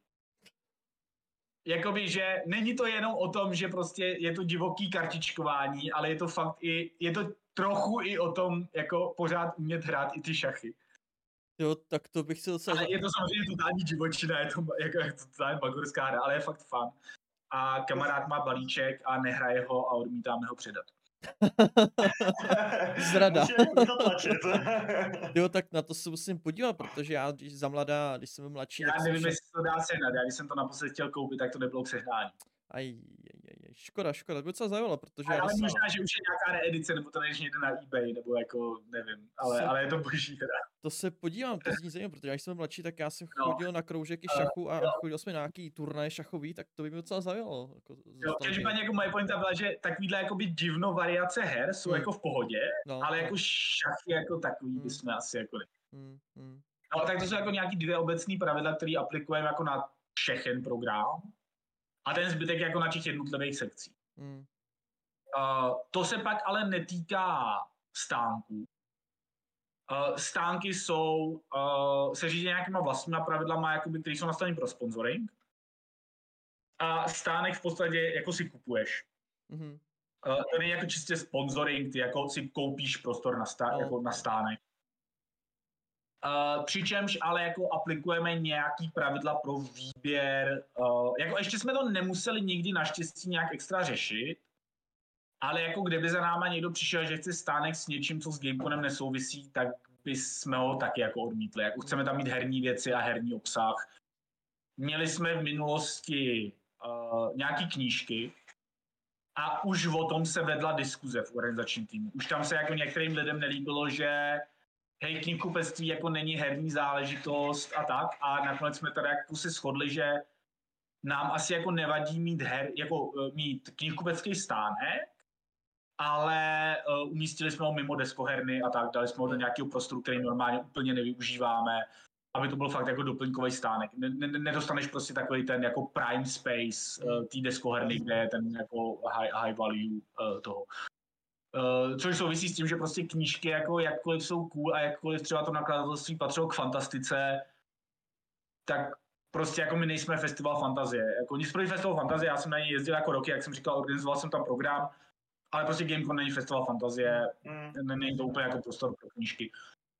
Jakoby, že není to jenom o tom, že prostě je to divoký kartičkování, ale je to fakt i, je to trochu i o tom, jako pořád umět hrát i ty šachy. Jo, tak to bych si docela... Ale je to samozřejmě totální divočina, je to jako, jako totální bagorská hra, ale je fakt fun. A kamarád má balíček a nehraje ho a odmítáme ho předat. Zrada. jo, tak na to se musím podívat, protože já, když za mladá, když jsem mladší... Já nevím, jestli to dá sehnat, já když jsem to naposled chtěl koupit, tak to nebylo k sehnání. Aj, Škoda, škoda, to by docela zajímalo, protože... Ale, ale možná, že už je nějaká reedice, nebo to než někde na eBay, nebo jako, nevím, ale, ale je to boží teda. To se podívám, to zní zajímavé, protože když jsem mladší, tak já jsem no. chodil no. na kroužeky šachu a chodil jsme na nějaký turnaj šachový, tak to by mě docela zajímalo. Jako, jo, každopádně jako moje pointa byla, že takovýhle jakoby divno variace her jsou hmm. jako v pohodě, no, ale no. jako šachy jako takový hmm. bychom asi jako ne. Hmm. Hmm. No tak to jsou jako nějaký dvě obecné pravidla, které aplikujeme jako na všechen program a ten zbytek jako na těch jednotlivých sekcích. Hmm. Uh, to se pak ale netýká stánků. Uh, stánky jsou, uh, se řídí nějakýma vlastníma pravidlama, jakoby, které jsou nastaveny pro sponsoring. A stánek v podstatě jako si kupuješ. Mm-hmm. Uh, to není jako čistě sponsoring, ty jako si koupíš prostor na, stá- no. jako na stánek. Uh, přičemž ale jako aplikujeme nějaký pravidla pro výběr. Uh, jako ještě jsme to nemuseli nikdy naštěstí nějak extra řešit, ale jako kdyby za náma někdo přišel, že chce stánek s něčím, co s Gameconem nesouvisí, tak bychom ho taky jako odmítli. Jako chceme tam mít herní věci a herní obsah. Měli jsme v minulosti uh, nějaký knížky a už o tom se vedla diskuze v organizačním týmu. Už tam se jako některým lidem nelíbilo, že hej, knihkupectví jako není herní záležitost a tak. A nakonec jsme tady jako si shodli, že nám asi jako nevadí mít, her, jako, uh, mít knihkupecký stánek, ale uh, umístili jsme ho mimo deskoherny a tak, dali jsme ho do nějakého prostoru, který normálně úplně nevyužíváme, aby to byl fakt jako doplňkový stánek. Ne, ne, nedostaneš prostě takový ten jako prime space uh, té deskoherny, kde je ten jako high, high value uh, toho. Uh, což souvisí s tím, že prostě knížky jako jakkoliv jsou cool a jakkoliv třeba to nakladatelství patřilo k fantastice, tak prostě jako my nejsme festival fantazie. Jako nic proti festival fantazie, já jsem na něj jezdil jako roky, jak jsem říkal, organizoval jsem tam program, ale prostě Gamecom není festival fantazie, mm. není to úplně jako prostor pro knížky.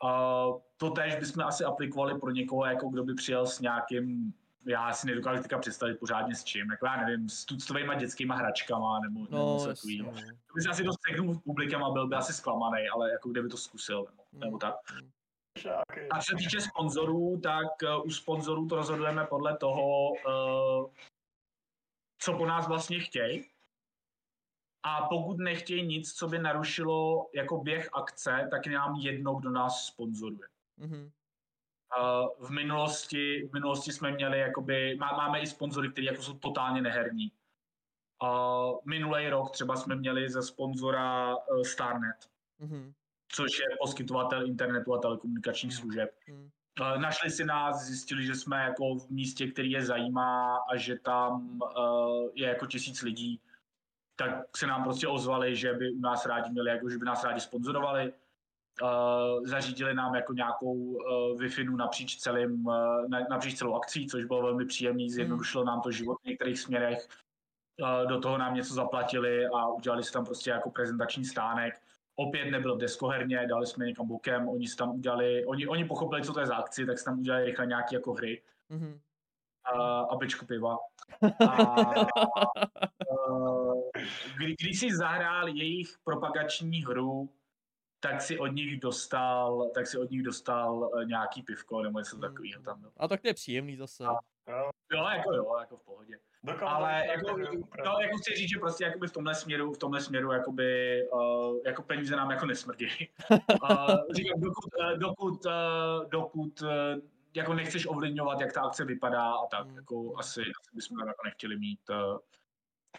Uh, to tež bychom asi aplikovali pro někoho, jako kdo by přijel s nějakým já si nedokážu teďka představit pořádně s čím, jako já nevím, s tuctovýma dětskýma hračkama nebo, no, něco takového. No. To by si asi dost s publikem a byl by asi zklamaný, ale jako kdyby to zkusil nebo, mm. nebo tak. A co se týče sponzorů, tak uh, u sponzorů to rozhodujeme podle toho, uh, co po nás vlastně chtějí. A pokud nechtějí nic, co by narušilo jako běh akce, tak je nám jedno, kdo nás sponzoruje. Mm-hmm. Uh, v, minulosti, v minulosti jsme měli, jakoby, má, máme i sponzory, kteří jako jsou totálně neherní. Uh, minulý rok třeba jsme měli ze sponzora uh, Starnet, mm-hmm. což je poskytovatel internetu a telekomunikačních mhm. služeb. Mm-hmm. Uh, našli si nás, zjistili, že jsme jako v místě, který je zajímá a že tam uh, je jako tisíc lidí, tak se nám prostě ozvali, že by u nás rádi měli, jako, že by nás rádi sponzorovali. Uh, zařídili nám jako nějakou uh, Wi-Fi napříč, celým, uh, napříč celou akcí, což bylo velmi příjemný, zjednodušilo nám to život v některých směrech. Uh, do toho nám něco zaplatili a udělali si tam prostě jako prezentační stánek. Opět nebyl v deskoherně, dali jsme někam bokem, oni si tam udělali, oni, oni pochopili, co to je za akci, tak si tam udělali rychle nějaké jako hry. Mm-hmm. Uh, a bečku piva. A, uh, kdy, když si zahrál jejich propagační hru, tak si od nich dostal, tak si od nich dostal uh, nějaký pivko nebo něco takového tam. No. A tak to je příjemný zase. A, jo, jako jo, jako v pohodě. Dokonce Ale jako, no, jako chci říct, že prostě jakoby v tomhle směru, v tomhle směru jakoby, uh, jako peníze nám jako nesmrdí. uh, říkám, dokud, uh, dokud, uh, dokud uh, jako nechceš ovlivňovat, jak ta akce vypadá a tak, mm. jako asi, asi bychom tam jako nechtěli mít. Uh,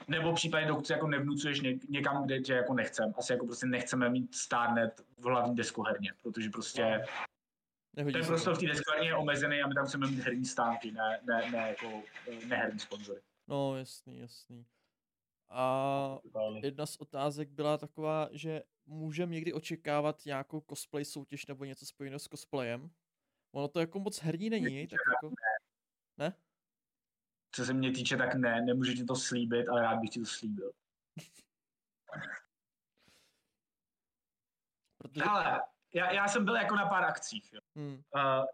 nebo případně, dokud jako nevnucuješ někam, kde tě jako nechcem. Asi jako prostě nechceme mít Starnet v hlavní deskoherně, protože prostě Nehodí ten prostor v té deskoherně je omezený a my tam chceme mít herní stánky, ne, ne, ne jako eh, neherní sponzory. No, jasný, jasný. A jedna z otázek byla taková, že můžeme někdy očekávat nějakou cosplay soutěž nebo něco spojeného s cosplayem? Ono to jako moc herní není, tak jako... Ne? Co se mě týče, tak ne, nemůžu ti to slíbit, ale rád bych ti to slíbil. Protože... Ale já, já jsem byl jako na pár akcích. Jo. Hmm. Uh,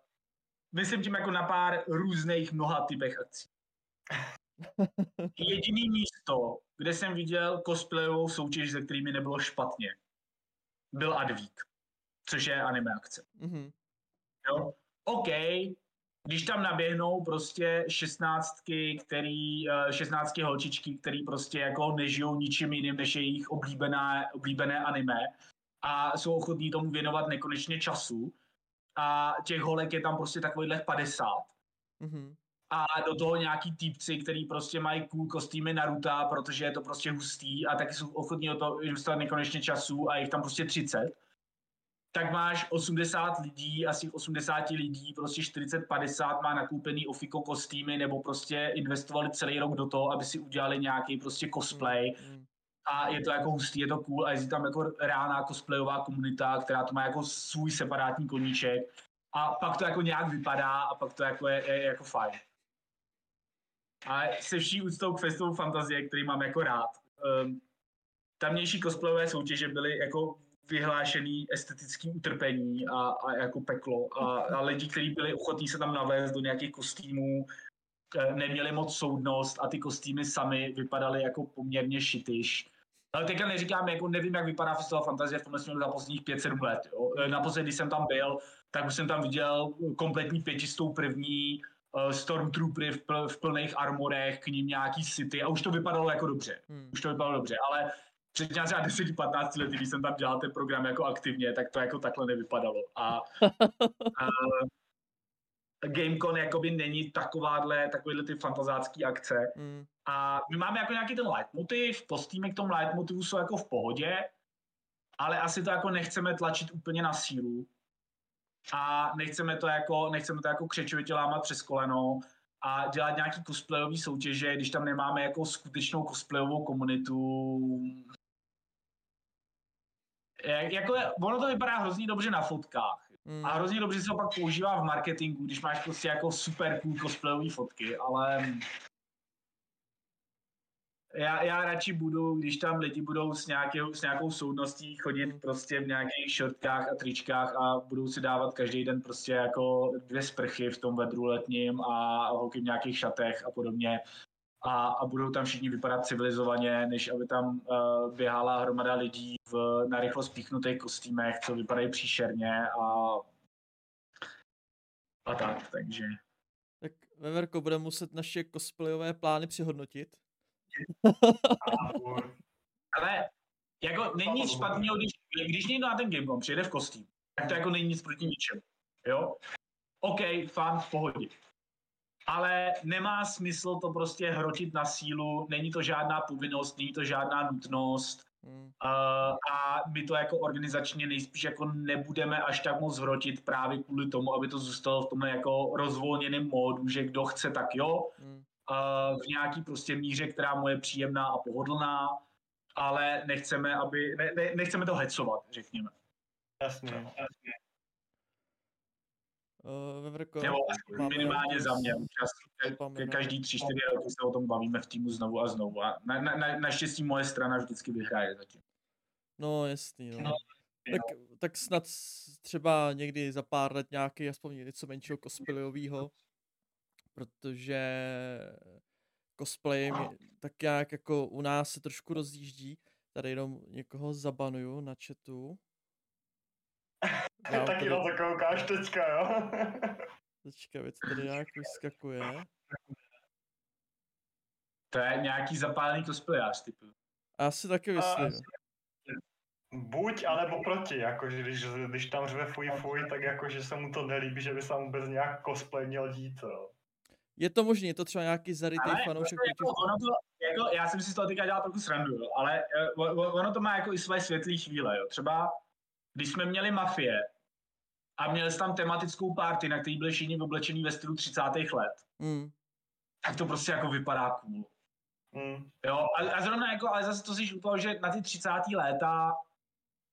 myslím tím jako na pár různých mnoha typech akcí. Jediný místo, kde jsem viděl cosplayovou soutěž, ze kterými nebylo špatně, byl Advík, což je anime akce. Mm-hmm. Jo? OK, když tam naběhnou prostě šestnáctky, který, eh, šestnáctky holčičky, který prostě jako nežijou ničím jiným, než jejich oblíbené, oblíbené anime a jsou ochotní tomu věnovat nekonečně času a těch holek je tam prostě takovýhle 50. Mm-hmm. A do toho nějaký týpci, který prostě mají cool kostýmy Naruto, protože je to prostě hustý a taky jsou ochotní o to investovat nekonečně času a jich tam prostě 30 tak máš 80 lidí a z těch 80 lidí prostě 40-50 má nakoupený ofiko kostýmy nebo prostě investovali celý rok do toho, aby si udělali nějaký prostě cosplay. Mm, mm. A je to jako hustý, je to cool a je tam jako reálná cosplayová komunita, která to má jako svůj separátní koníček. A pak to jako nějak vypadá a pak to jako je, je, je jako fajn. A se vší úctou k festivalu fantazie, který mám jako rád. Um, tamnější cosplayové soutěže byly jako vyhlášený estetický utrpení a, a jako peklo. A, a lidi, kteří byli ochotní se tam navést do nějakých kostýmů, eh, neměli moc soudnost a ty kostýmy sami vypadaly jako poměrně šitiš. Ale teďka neříkám, jako nevím, jak vypadá Festival Fantazie v tomhle směru za posledních 5-7 let. Jo. Eh, naposledy, když jsem tam byl, tak už jsem tam viděl kompletní pětistou první uh, Stormtroopery v, pl- v plných armorech, k ním nějaký city a už to vypadalo jako dobře. Hmm. Už to vypadalo dobře, ale před třeba 10-15 lety, když jsem tam dělal ten program jako aktivně, tak to jako takhle nevypadalo. A, a Gamecon jakoby není takováhle, takovýhle ty fantazácký akce. Mm. A my máme jako nějaký ten leitmotiv, kostýmy k tomu leitmotivu jsou jako v pohodě, ale asi to jako nechceme tlačit úplně na sílu. A nechceme to jako, nechceme to jako křečovitě lámat přes koleno a dělat nějaký cosplayový soutěže, když tam nemáme jako skutečnou cosplayovou komunitu, jako je, ono to vypadá hrozně dobře na fotkách. Hmm. A hrozně dobře se to pak používá v marketingu, když máš prostě jako super cool cosplayové fotky, ale já, já radši budu, když tam lidi budou s, nějakou, s nějakou soudností chodit hmm. prostě v nějakých šortkách a tričkách a budou si dávat každý den prostě jako dvě sprchy v tom vedru letním a holky v nějakých šatech a podobně, a, a budou tam všichni vypadat civilizovaně, než aby tam uh, běhala hromada lidí v narychlo spíchnutých kostýmech, co vypadají příšerně a, a tak, takže. Tak Veverko, bude muset naše cosplayové plány přihodnotit. Ale jako není nic špatného, když, když někdo na ten Gamecom přijede v kostým, tak to jako není nic proti ničemu. Jo? OK, fan, v pohodě ale nemá smysl to prostě hrotit na sílu, není to žádná povinnost, není to žádná nutnost hmm. uh, a my to jako organizačně nejspíš jako nebudeme až tak moc hrotit právě kvůli tomu, aby to zůstalo v tomhle jako rozvolněném módu, že kdo chce, tak jo, hmm. uh, v nějaký prostě míře, která mu je příjemná a pohodlná, ale nechceme, aby, ne, ne, nechceme to hecovat, řekněme. Jasně, jasně. Uh, Vevrko, Nebo minimálně za mě. Ke, každý tři, čtyři roky se o tom bavíme v týmu znovu a znovu. A na, na, na, naštěstí moje strana vždycky vyhraje zatím. No jasný, no. no tak, tak snad třeba někdy za pár let nějaký aspoň něco menšího cosplayového, protože cosplay mi, tak nějak jako u nás se trošku rozjíždí. Tady jenom někoho zabanuju na chatu. Já Taky tady... na to koukáš teďka, jo? Teďka věc tady nějak vyskakuje. To je nějaký zapálený cosplayář, typu. Já si taky myslím. Buď, anebo proti, jakože když, když tam řve fuj fuj, tak jakože se mu to nelíbí, že by se mu bez nějak cosplay měl dít, jo. Je to možné, je to třeba nějaký zarytý ale fanoušek. Jako, ono to, jako, já jsem si z toho teďka dělal trochu srandu, jo, ale uh, ono to má jako i své světlé chvíle. Jo. Třeba když jsme měli mafie a měli jsme tam tematickou party, na který byli všichni oblečení ve stylu 30. let, mm. tak to prostě jako vypadá cool. Mm. Jo, a, a zrovna jako, ale zase to si u toho, že na ty 30. léta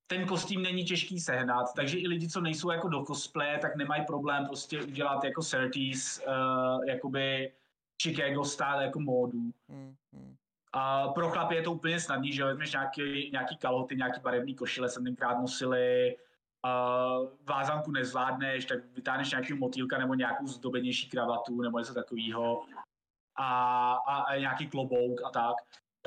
ten kostým není těžký sehnat, takže i lidi, co nejsou jako do cosplaye, tak nemají problém prostě udělat jako 30s, uh, jakoby Chicago style jako módu. Mm, mm. A pro chlapy je to úplně snadný, že vezmeš nějaký, nějaký kalhoty, nějaký barevný košile, jsem tenkrát nosili, uh, vázanku nezvládneš, tak vytáhneš nějaký motýlka nebo nějakou zdobenější kravatu nebo něco takového a, a, a nějaký klobouk a tak.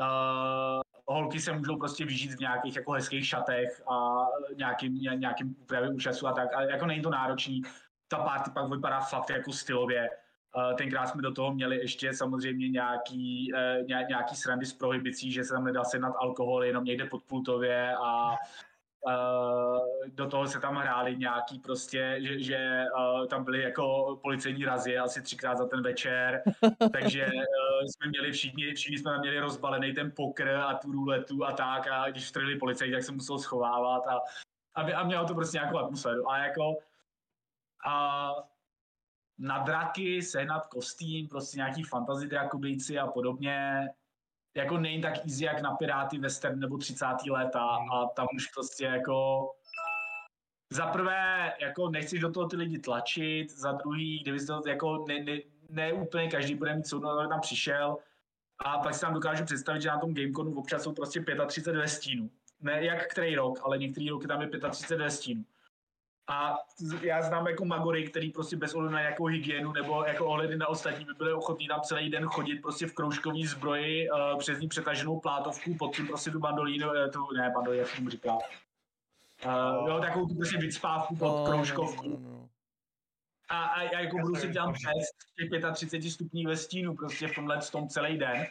Uh, holky se můžou prostě vyžít v nějakých jako hezkých šatech a nějakým, nějakým úpravě účasu a tak, a jako není to náročný. ta party pak vypadá fakt jako stylově. Uh, tenkrát jsme do toho měli ještě samozřejmě nějaký, uh, nějaký srandy s prohibicí, že se tam nedá sehnat alkohol jenom někde pod pultově a Uh, do toho se tam hráli nějaký prostě, že, že uh, tam byly jako policejní razie asi třikrát za ten večer, takže uh, jsme měli všichni, všichni jsme tam měli rozbalený ten pokr a tu ruletu a tak. A když vtrhli policajti, tak se musel schovávat a, a, a mělo to prostě nějakou atmosféru. A jako a na draky sehnat kostým, prostě nějaký fantasy drakobejci a podobně, jako není tak easy jak na Piráty Western nebo 30. léta a tam už prostě jako za prvé, jako nechci do toho ty lidi tlačit, za druhý, kdyby to jako ne, ne, ne úplně každý bude mít soudno, tam přišel a pak si tam dokážu představit, že na tom Gameconu občas jsou prostě 35 ve stínu. Ne jak který rok, ale některý roky tam je 35 ve stínu. A já znám jako magory, který prostě bez ohledu na nějakou hygienu nebo jako ohledy na ostatní by byli ochotní tam celý den chodit prostě v kroužkový zbroji uh, přes ní přetaženou plátovku, pod tím prostě tu bandolínu, uh, tu, ne bandolínu, jak se tomu říká. Uh, jo, takovou tu prostě vycpávku pod no, kroužkovku. No. A, a, a jako budu si dělat přes těch 35 stupní ve stínu prostě v tomhle tom celý den.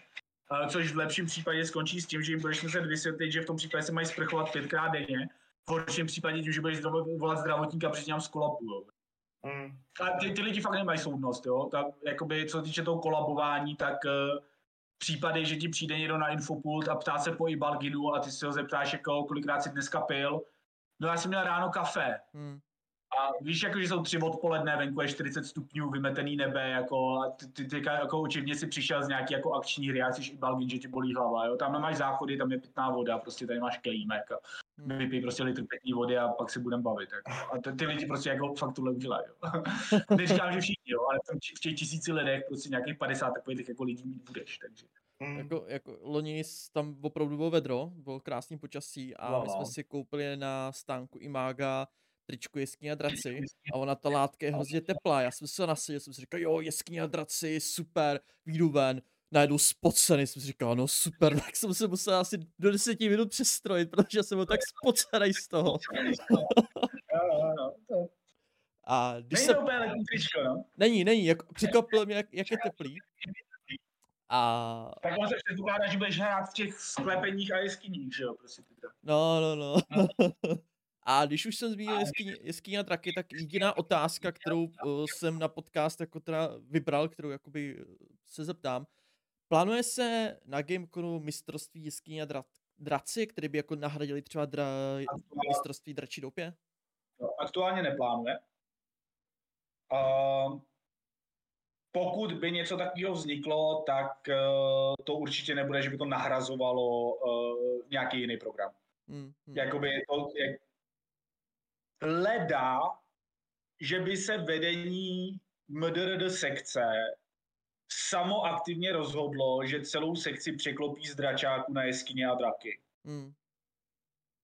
Uh, což v lepším případě skončí s tím, že jim budeš muset vysvětlit, že v tom případě se mají sprchovat pětkrát denně horším případě tím, že budeš volat zdravotníka, protože nám skolabují. Mm. A ty, ty lidi fakt nemají soudnost, jo. Tak, jakoby, co se týče toho kolabování, tak uh, případy, že ti přijde někdo na infopult a ptá se po Ibalginu a ty se ho zeptáš, jako, kolikrát si dneska pil. No já jsem měl ráno kafe. Mm. A víš, jako, že jsou tři odpoledne, venku je 40 stupňů, vymetený nebe, jako, a ty, ty, ty jako očivně si přišel z nějaký jako akční hry, a jsi Balgin, že ti bolí hlava, jo. Tam nemáš záchody, tam je pitná voda, prostě tady máš kelímek. A hmm. vypij prostě litr pitní vody a pak se budeme bavit. Jako. A ty, ty, lidi prostě jako fakt tohle udělají. Jo. Neříkám, že všichni, jo, ale v těch tisíci lidech prostě nějakých 50 takových jako lidí mít budeš, takže. Mm. Jako, jako loni tam opravdu bylo vedro, bylo krásný počasí a no, my jsme si koupili na stánku Imága tričku jeskyně a draci a ona ta látka je hrozně teplá. Já jsem se nasadil, jsem si říkal, jo, jeskyně a draci, super, výjdu ven, najednou spocený, jsem si říkal, no super, tak jsem se musel asi do deseti minut přestrojit, protože jsem byl tak spocený z toho. A když není jsem... to úplně letní tričko, no? Není, není, jako, překvapilo mě, jak, jak je teplý. A... Tak on se předpokládá, že budeš hrát v těch sklepeních a jeskyních, že jo, prostě. No, no, no. no. A když už jsem zmínil jeskyně, jeskyně a traky, tak jediná otázka, kterou uh, jsem na podcast jako teda vybral, kterou jakoby eh, se zeptám. Plánuje se na Gameconu mistrovství jeskyně a dra, draci, které by jako nahradili třeba dra, mistrovství dračí doupě? No, aktuálně neplánuje. Uh, pokud by něco takového vzniklo, tak uh, to určitě nebude, že by to nahrazovalo uh, nějaký jiný program. Hmm, hmm. Jakoby to, jak, leda, že by se vedení MDRD sekce samo aktivně rozhodlo, že celou sekci překlopí z dračáku na jeskyně a draky. Hmm.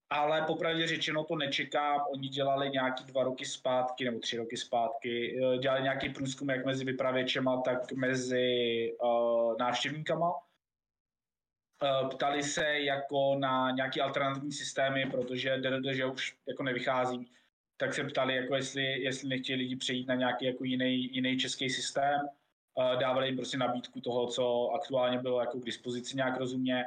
Ale popravdě řečeno to nečekám. Oni dělali nějaký dva roky zpátky, nebo tři roky zpátky, eh, dělali nějaký průzkum jak mezi vypravěčema, tak mezi uh, návštěvníkama. Uh, ptali se jako na nějaký alternativní systémy, protože že už jako nevychází tak se ptali, jako jestli, jestli nechtěli lidi přejít na nějaký jako jiný, jiný český systém. Dávali jim prostě nabídku toho, co aktuálně bylo jako k dispozici nějak rozumně.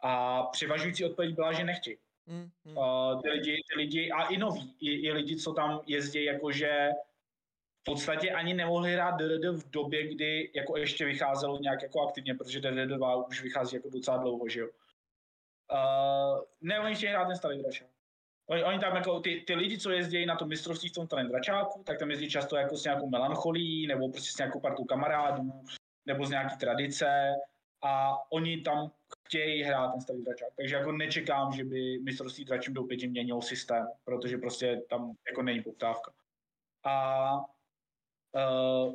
A převažující odpověď byla, že nechtějí. Mm, mm. Uh, ty, lidi, ty lidi, a i noví, i, i lidi, co tam jezdí, jakože v podstatě ani nemohli hrát DDD v době, kdy jako ještě vycházelo nějak jako aktivně, protože DDD 2 už vychází jako docela dlouho, že jo. Uh, ne, oni chtějí hrát ten starý dračák. Oni, oni tam jako ty, ty lidi, co jezdí na to mistrovství v tom dračáku, tak tam jezdí často jako s nějakou melancholí, nebo prostě s nějakou partou kamarádů, nebo z nějaký tradice a oni tam chtějí hrát ten starý dračák. Takže jako nečekám, že by mistrovství dračím do pěti měnil systém, protože prostě tam jako není poptávka. A uh,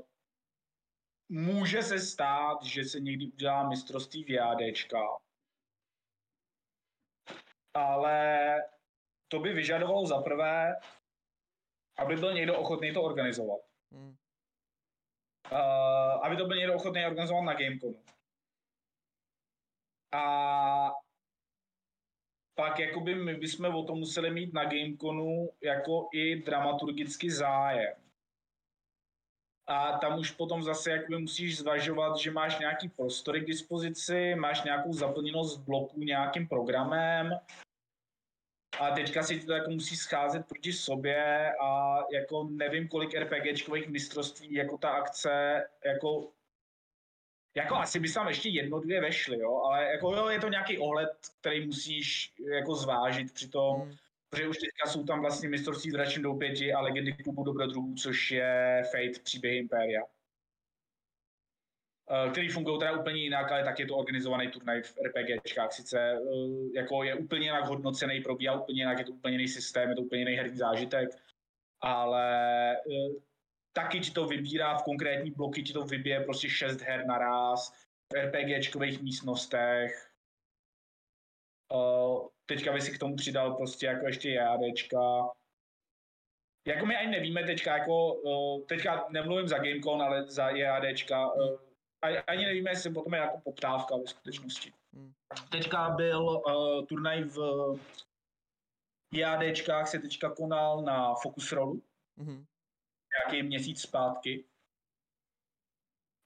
může se stát, že se někdy udělá mistrovství v JADčka, ale to by vyžadovalo za prvé, aby byl někdo ochotný to organizovat. Hmm. Uh, aby to byl někdo ochotný organizovat na Gameconu. A pak jakoby my bychom o tom museli mít na Gameconu jako i dramaturgicky zájem. a tam už potom zase jakoby musíš zvažovat, že máš nějaký prostory k dispozici, máš nějakou zaplněnost bloků nějakým programem a teďka si to jako musí scházet proti sobě a jako nevím, kolik RPGčkových mistrovství jako ta akce jako jako asi by tam ještě jedno, dvě vešly, jo, ale jako jo, je to nějaký ohled, který musíš jako zvážit při tom, hmm. protože už teďka jsou tam vlastně mistrovství dračím doupěti a legendy klubu dobrodruhů, což je Fate příběh Imperia. Eh, který fungují teda úplně jinak, ale tak je to organizovaný turnaj v RPGčkách. Sice eh, jako je úplně jinak hodnocený, probíhá úplně jinak, je to úplně jiný systém, je to úplně jiný herní zážitek, ale eh, taky ti to vybírá v konkrétní bloky, ti to vybije prostě šest her naraz v RPGčkových místnostech. teďka by si k tomu přidal prostě jako ještě JADčka. Jako my ani nevíme teďka, jako, teďka nemluvím za Gamecon, ale za JADčka, ani nevíme, jestli potom je jako poptávka ve skutečnosti. Hmm. Teďka byl uh, turnaj v JADčkách se teďka konal na Focus Rollu. Hmm. Nějaký měsíc zpátky.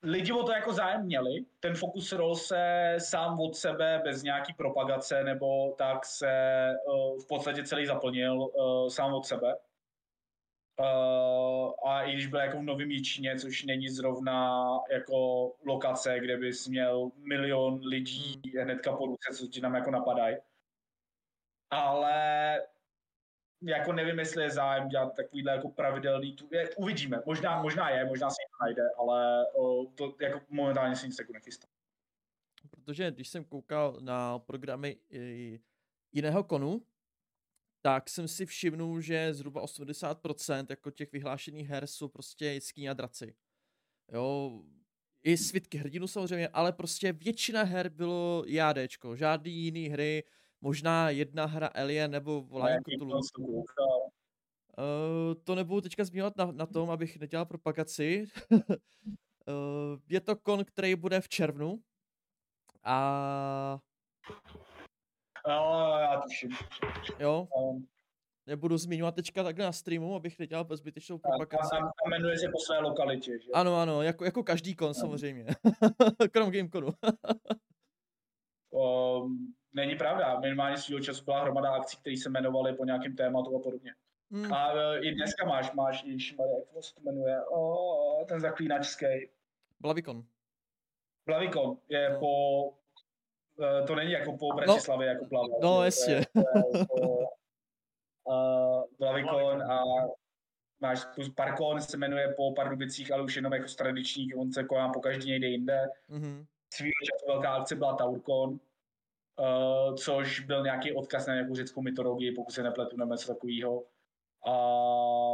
Lidi o to jako zájem měli. Ten Focus Roll se sám od sebe, bez nějaký propagace nebo tak se uh, v podstatě celý zaplnil uh, sám od sebe. Uh, a i když byl jako v Novém Jičíně, což není zrovna jako lokace, kde bys měl milion lidí hnedka po ruce, co ti tam jako napadají. Ale jako nevím, jestli je zájem dělat takovýhle jako pravidelný tu, je, uvidíme, možná, možná je, možná se to najde, ale o, to jako momentálně se nic takového nechystá. Protože když jsem koukal na programy jiného konu, tak jsem si všimnul, že zhruba 80% jako těch vyhlášených her jsou prostě jeskyně a draci. Jo, i svitky hrdinu samozřejmě, ale prostě většina her bylo JADčko, žádný jiný hry, možná jedna hra Alien nebo Volání Cthulhu. Uh, to nebudu teďka zmiňovat na, na tom, abych nedělal propagaci. uh, je to kon, který bude v červnu a No, já tuším. Jo. Um, Nebudu zmiňovat teďka takhle na streamu, abych nedělal zbytečnou propagaci. Tam, tam jmenuje se po své lokalitě, že? Ano, ano, jako, jako každý kon no. samozřejmě. Krom Gameconu. um, není pravda. Minimálně svýho času byla hromada akcí, které se jmenovaly po nějakém tématu a podobně. Hmm. A uh, i dneska máš, máš, ježišmarja, jak se to jmenuje, oh, ten zaklínačský. Blavikon. Blavikon je no. po to není jako po Bratislavě, no, jako plava. No, jasně. Blavikon a máš Parkon se jmenuje po Pardubicích, ale už jenom jako z tradičních, on se koná po každý někde jinde. Mm-hmm. Svýho času velká akce byla Taurkon, uh, což byl nějaký odkaz na nějakou řeckou mytologii, pokud se nepletu nebo něco takového. Uh,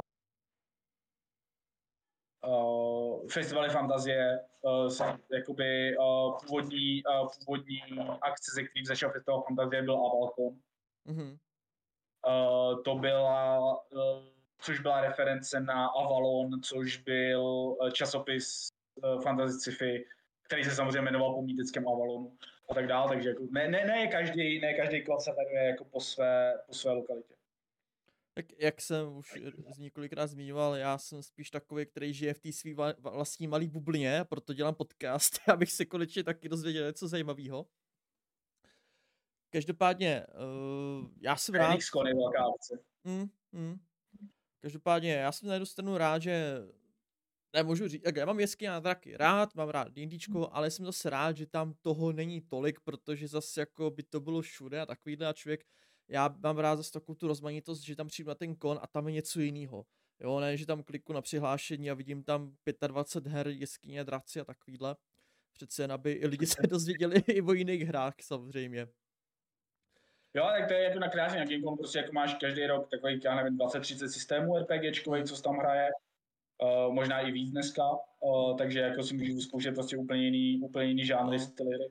uh, festivaly fantazie, uh, jakoby uh, původní, uh, původní akce, ze kterých začal festival fantazie, byl Avalcon. Mm-hmm. Uh, to byla, uh, což byla reference na Avalon, což byl uh, časopis uh, fantasy sci-fi, který se samozřejmě jmenoval po mýtickém Avalonu a tak dále, takže jako ne, ne, ne každý, ne každý klad se jmenuje jako po své, po své lokalitě. Tak jak jsem už z několikrát zmiňoval, já jsem spíš takový, který žije v té své vlastní malé bublině, proto dělám podcast, abych se konečně taky dozvěděl něco zajímavého. Každopádně, uh, já jsem rád... Mm, mm. Každopádně, já jsem na jednu stranu rád, že nemůžu říct, jak já mám jeskyně na draky rád, mám rád D&Dčko, ale jsem zase rád, že tam toho není tolik, protože zase jako by to bylo všude a takovýhle a člověk já mám rád zase takovou tu rozmanitost, že tam přijdu na ten kon a tam je něco jiného. Jo, ne, že tam kliku na přihlášení a vidím tam 25 her, jeskyně, draci a takovýhle. Přece jen, aby i lidi se dozvěděli i o jiných hrách samozřejmě. Jo, tak to je jako na krásně na Gamecom, prostě jako máš každý rok takový, já nevím, 20-30 systémů RPGčkových, co tam hraje, uh, možná i víc dneska, uh, takže jako si můžu zkoušet prostě úplně jiný, úplně jiný žánry, no. styly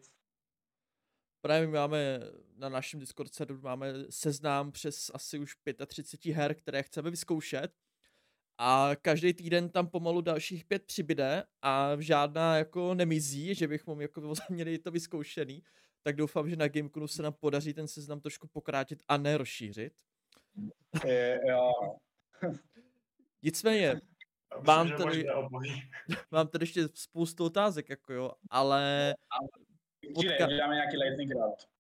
Právě my máme na našem Discord serveru máme seznám přes asi už 35 her, které chceme vyzkoušet. A každý týden tam pomalu dalších pět přibyde a žádná jako nemizí, že bychom jako měli to vyzkoušený. Tak doufám, že na Gameconu se nám podaří ten seznam trošku pokrátit a ne rozšířit. Je, jo. Nicméně, mám tady, mám tady ještě spoustu otázek, jako jo, ale... Podka... Děláme nějaký lightning round.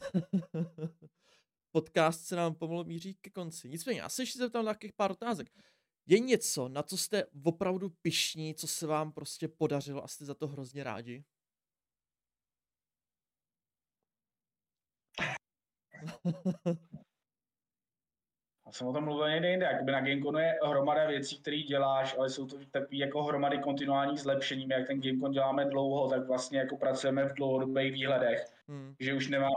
Podcast se nám pomalu míří ke konci. Nicméně, já se ještě zeptám na takových pár otázek. Je něco, na co jste opravdu pišní, co se vám prostě podařilo a jste za to hrozně rádi? Já jsem o tom mluvil někde jinde, jakoby na Gameconu je hromada věcí, které děláš, ale jsou to takové jako hromady kontinuální zlepšení. My jak ten Gamecon děláme dlouho, tak vlastně jako pracujeme v dlouhodobých výhledech. Hmm. Že už nemáme,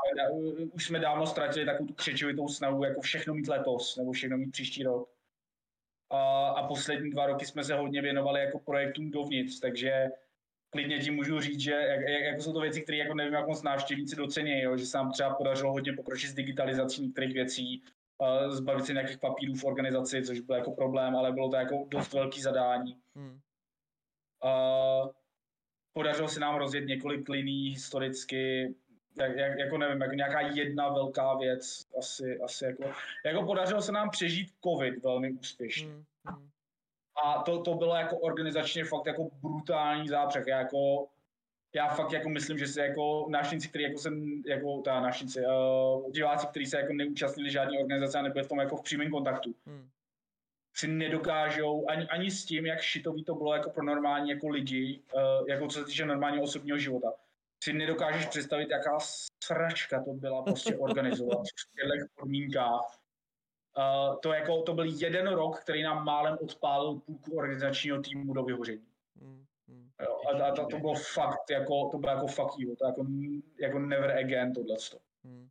už jsme dávno ztratili takovou tu křečovitou snahu, jako všechno mít letos, nebo všechno mít příští rok. A, a poslední dva roky jsme se hodně věnovali jako projektům dovnitř, takže klidně ti můžu říct, že jak, jak, jako jsou to věci, které jako nevím, jak moc návštěvníci docení, jo, že se nám třeba podařilo hodně pokročit s digitalizací některých věcí, zbavit se nějakých papírů v organizaci, což byl jako problém, ale bylo to jako dost velký zadání. Hmm. Uh, podařilo se nám rozjet několik liní historicky, jak, jak, jako nevím, jako nějaká jedna velká věc, asi, asi jako, jako podařilo se nám přežít covid velmi úspěšně. Hmm. Hmm. A to, to bylo jako organizačně fakt jako brutální zápřeh. Jako, já fakt jako myslím, že se jako návštěvníci, kteří jako jsem, jako ta návštěvníci, uh, diváci, kteří se jako neúčastnili žádné organizace a nebyli v tom jako v přímém kontaktu, hmm. si nedokážou ani, ani s tím, jak šitový to bylo jako pro normální jako lidi, uh, jako co se týče normálního osobního života, si nedokážeš představit, jaká sračka to byla prostě organizovat v těchto podmínkách Uh, to, jako, to byl jeden rok, který nám málem odpálil půlku organizačního týmu do vyhoření. Mm, mm. Jo, a, a to, to bylo fakt, jako, to bylo jako fuck you, to jako, jako never again tohle. Mm.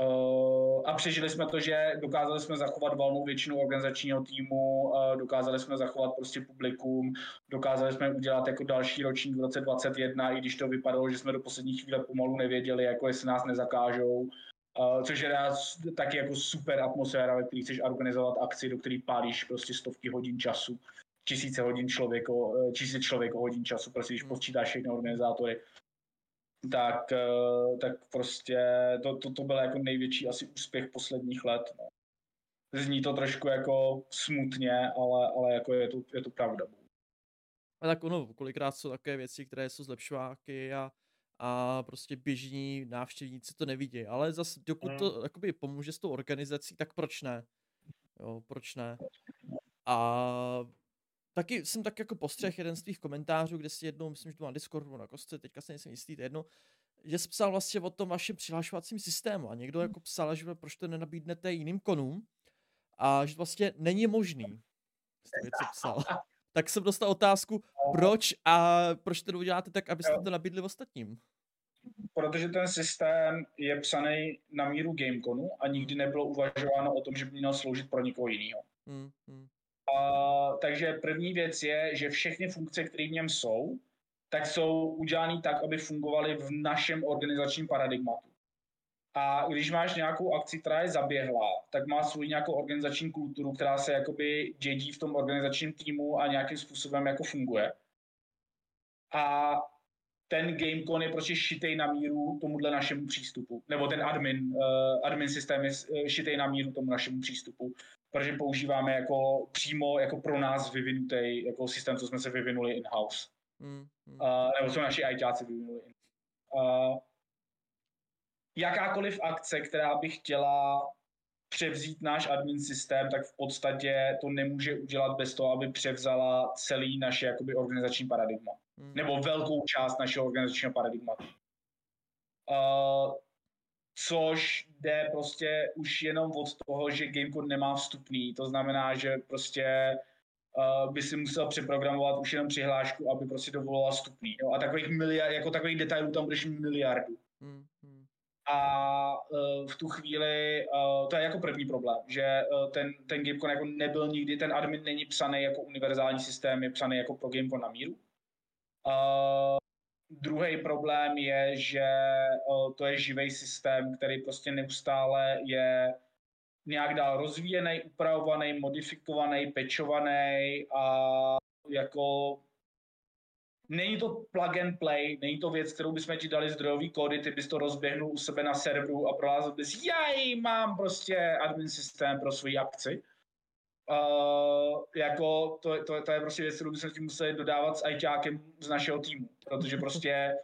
Uh, a přežili jsme to, že dokázali jsme zachovat valnou většinu organizačního týmu, uh, dokázali jsme zachovat prostě publikum, dokázali jsme udělat jako další ročník v roce 2021, i když to vypadalo, že jsme do poslední chvíle pomalu nevěděli, jako jestli nás nezakážou. Uh, což je taky jako super atmosféra, ve které chceš organizovat akci, do které pálíš prostě stovky hodin času, tisíce hodin člověko, eh, tisíce člověk hodin času, prostě když hmm. počítáš všechny organizátory, tak, uh, tak prostě to, to, to byl jako největší asi úspěch posledních let. No. Zní to trošku jako smutně, ale, ale jako je to, je to pravda. A tak ono, kolikrát jsou také věci, které jsou zlepšováky a a prostě běžní návštěvníci to nevidí. Ale zase, dokud to mm. jakoby pomůže s tou organizací, tak proč ne? Jo, proč ne? A taky jsem tak jako postřeh jeden z tvých komentářů, kde si jednou, myslím, že to na Discordu na kostce, teďka se nejsem jistý, to jedno, že jsi psal vlastně o tom vašem přihlašovacím systému a někdo jako psal, že proč to nenabídnete jiným konům a že vlastně není možný. Jste něco psal. tak jsem dostal otázku, proč a proč to uděláte tak, abyste to nabídli ostatním? Protože ten systém je psaný na míru Gameconu a nikdy nebylo uvažováno o tom, že by měl sloužit pro někoho jiného. Hmm, hmm. A, takže první věc je, že všechny funkce, které v něm jsou, tak jsou udělané tak, aby fungovaly v našem organizačním paradigmatu. A když máš nějakou akci, která je zaběhlá, tak má svou nějakou organizační kulturu, která se jakoby dědí v tom organizačním týmu a nějakým způsobem jako funguje. A ten GameCon je prostě šitej na míru tomuhle našemu přístupu. Nebo ten admin, uh, admin systém je uh, šitej na míru tomu našemu přístupu. Protože používáme jako přímo jako pro nás vyvinutý jako systém, co jsme se vyvinuli in-house. Mm, mm. Uh, nebo co naši ITáci vyvinuli. Uh, jakákoliv akce, která by chtěla převzít náš admin systém, tak v podstatě to nemůže udělat bez toho, aby převzala celý naše jakoby, organizační paradigma. Hmm. Nebo velkou část našeho organizačního paradigma. Uh, což jde prostě už jenom od toho, že Gamecode nemá vstupný. To znamená, že prostě uh, by si musel přeprogramovat už jenom přihlášku, aby prostě dovoloval vstupný. Jo? A takových miliard, jako takových detailů tam budeš miliardu. Hmm. A uh, v tu chvíli, uh, to je jako první problém, že uh, ten, ten GameCon jako nebyl nikdy, ten admin není psaný jako univerzální systém, je psaný jako pro GameCon na míru. Uh, Druhý problém je, že to je živý systém, který prostě neustále je nějak dál rozvíjený, upravovaný, modifikovaný, pečovaný a jako Není to plug and play, není to věc, kterou bychom ti dali zdrojový kódy, ty bys to rozběhnul u sebe na serveru a prohlásil bys, jaj, mám prostě admin systém pro svoji akci. Uh, jako to, to, to, je prostě věc, kterou bychom tím museli dodávat s ajťákem z našeho týmu, protože prostě